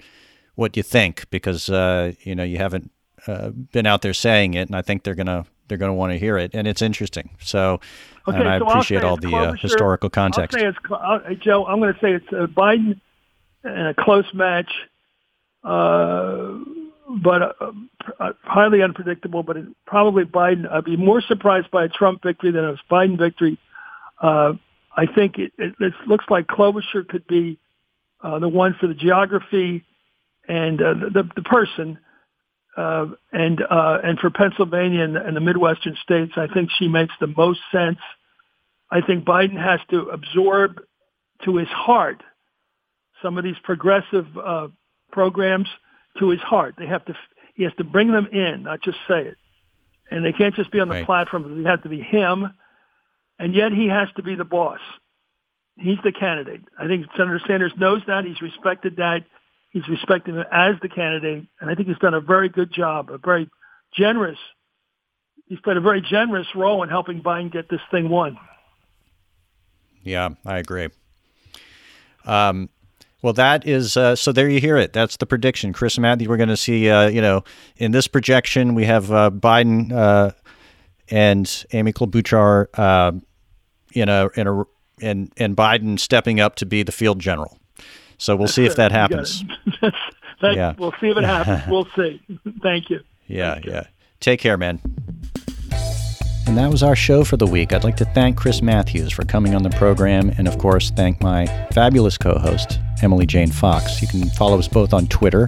what you think because uh, you know you haven't uh, been out there saying it, and I think they're gonna they're gonna want to hear it, and it's interesting. So, okay, and I so appreciate all the uh, historical context. I'll say uh, Joe, I'm going to say it's uh, Biden in a close match, uh, but uh, uh, highly unpredictable. But probably Biden. I'd be more surprised by a Trump victory than a Biden victory. Uh, I think it, it, it, looks like Klobuchar could be the one for the geography and the, the person uh, and uh, and for Pennsylvania and, and the Midwestern states, I think she makes the most sense. I think Biden has to absorb to his heart some of these progressive uh, programs to his heart. They have to he has to bring them in, not just say it. And they can't just be on the right. platform. They have to be him, and yet he has to be the boss. He's the candidate. I think Senator Sanders knows that. He's respected that. He's respected him as the candidate, and I think he's done a very good job, a very generous. He's played a very generous role in helping Biden get this thing won. Yeah, I agree. Um, well, that is uh, so. There you hear it. That's the prediction, Chris and Matthew. We're going to see. Uh, you know, in this projection, we have uh, Biden uh, and Amy Klobuchar. Uh, you know, in a and and Biden stepping up to be the field general. So we'll see if that happens. <laughs> that, yeah. We'll see if it happens. <laughs> We'll see. <laughs> Thank you. Yeah, Thank yeah. Take care, man. And that was our show for the week. I'd like to thank Chris Matthews for coming on the program, and of course, thank my fabulous co host, Emily Jane Fox. You can follow us both on Twitter,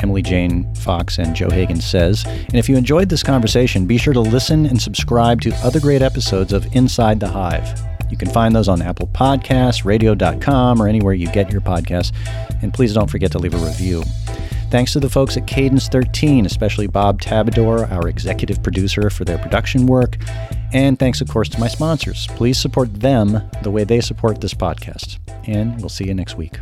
Emily Jane Fox and Joe Hagan Says. And if you enjoyed this conversation, be sure to listen and subscribe to other great episodes of Inside the Hive. You can find those on Apple Podcasts, radio.com, or anywhere you get your podcasts. And please don't forget to leave a review. Thanks to the folks at Cadence 13, especially Bob Tabador, our executive producer, for their production work. And thanks, of course, to my sponsors. Please support them the way they support this podcast. And we'll see you next week.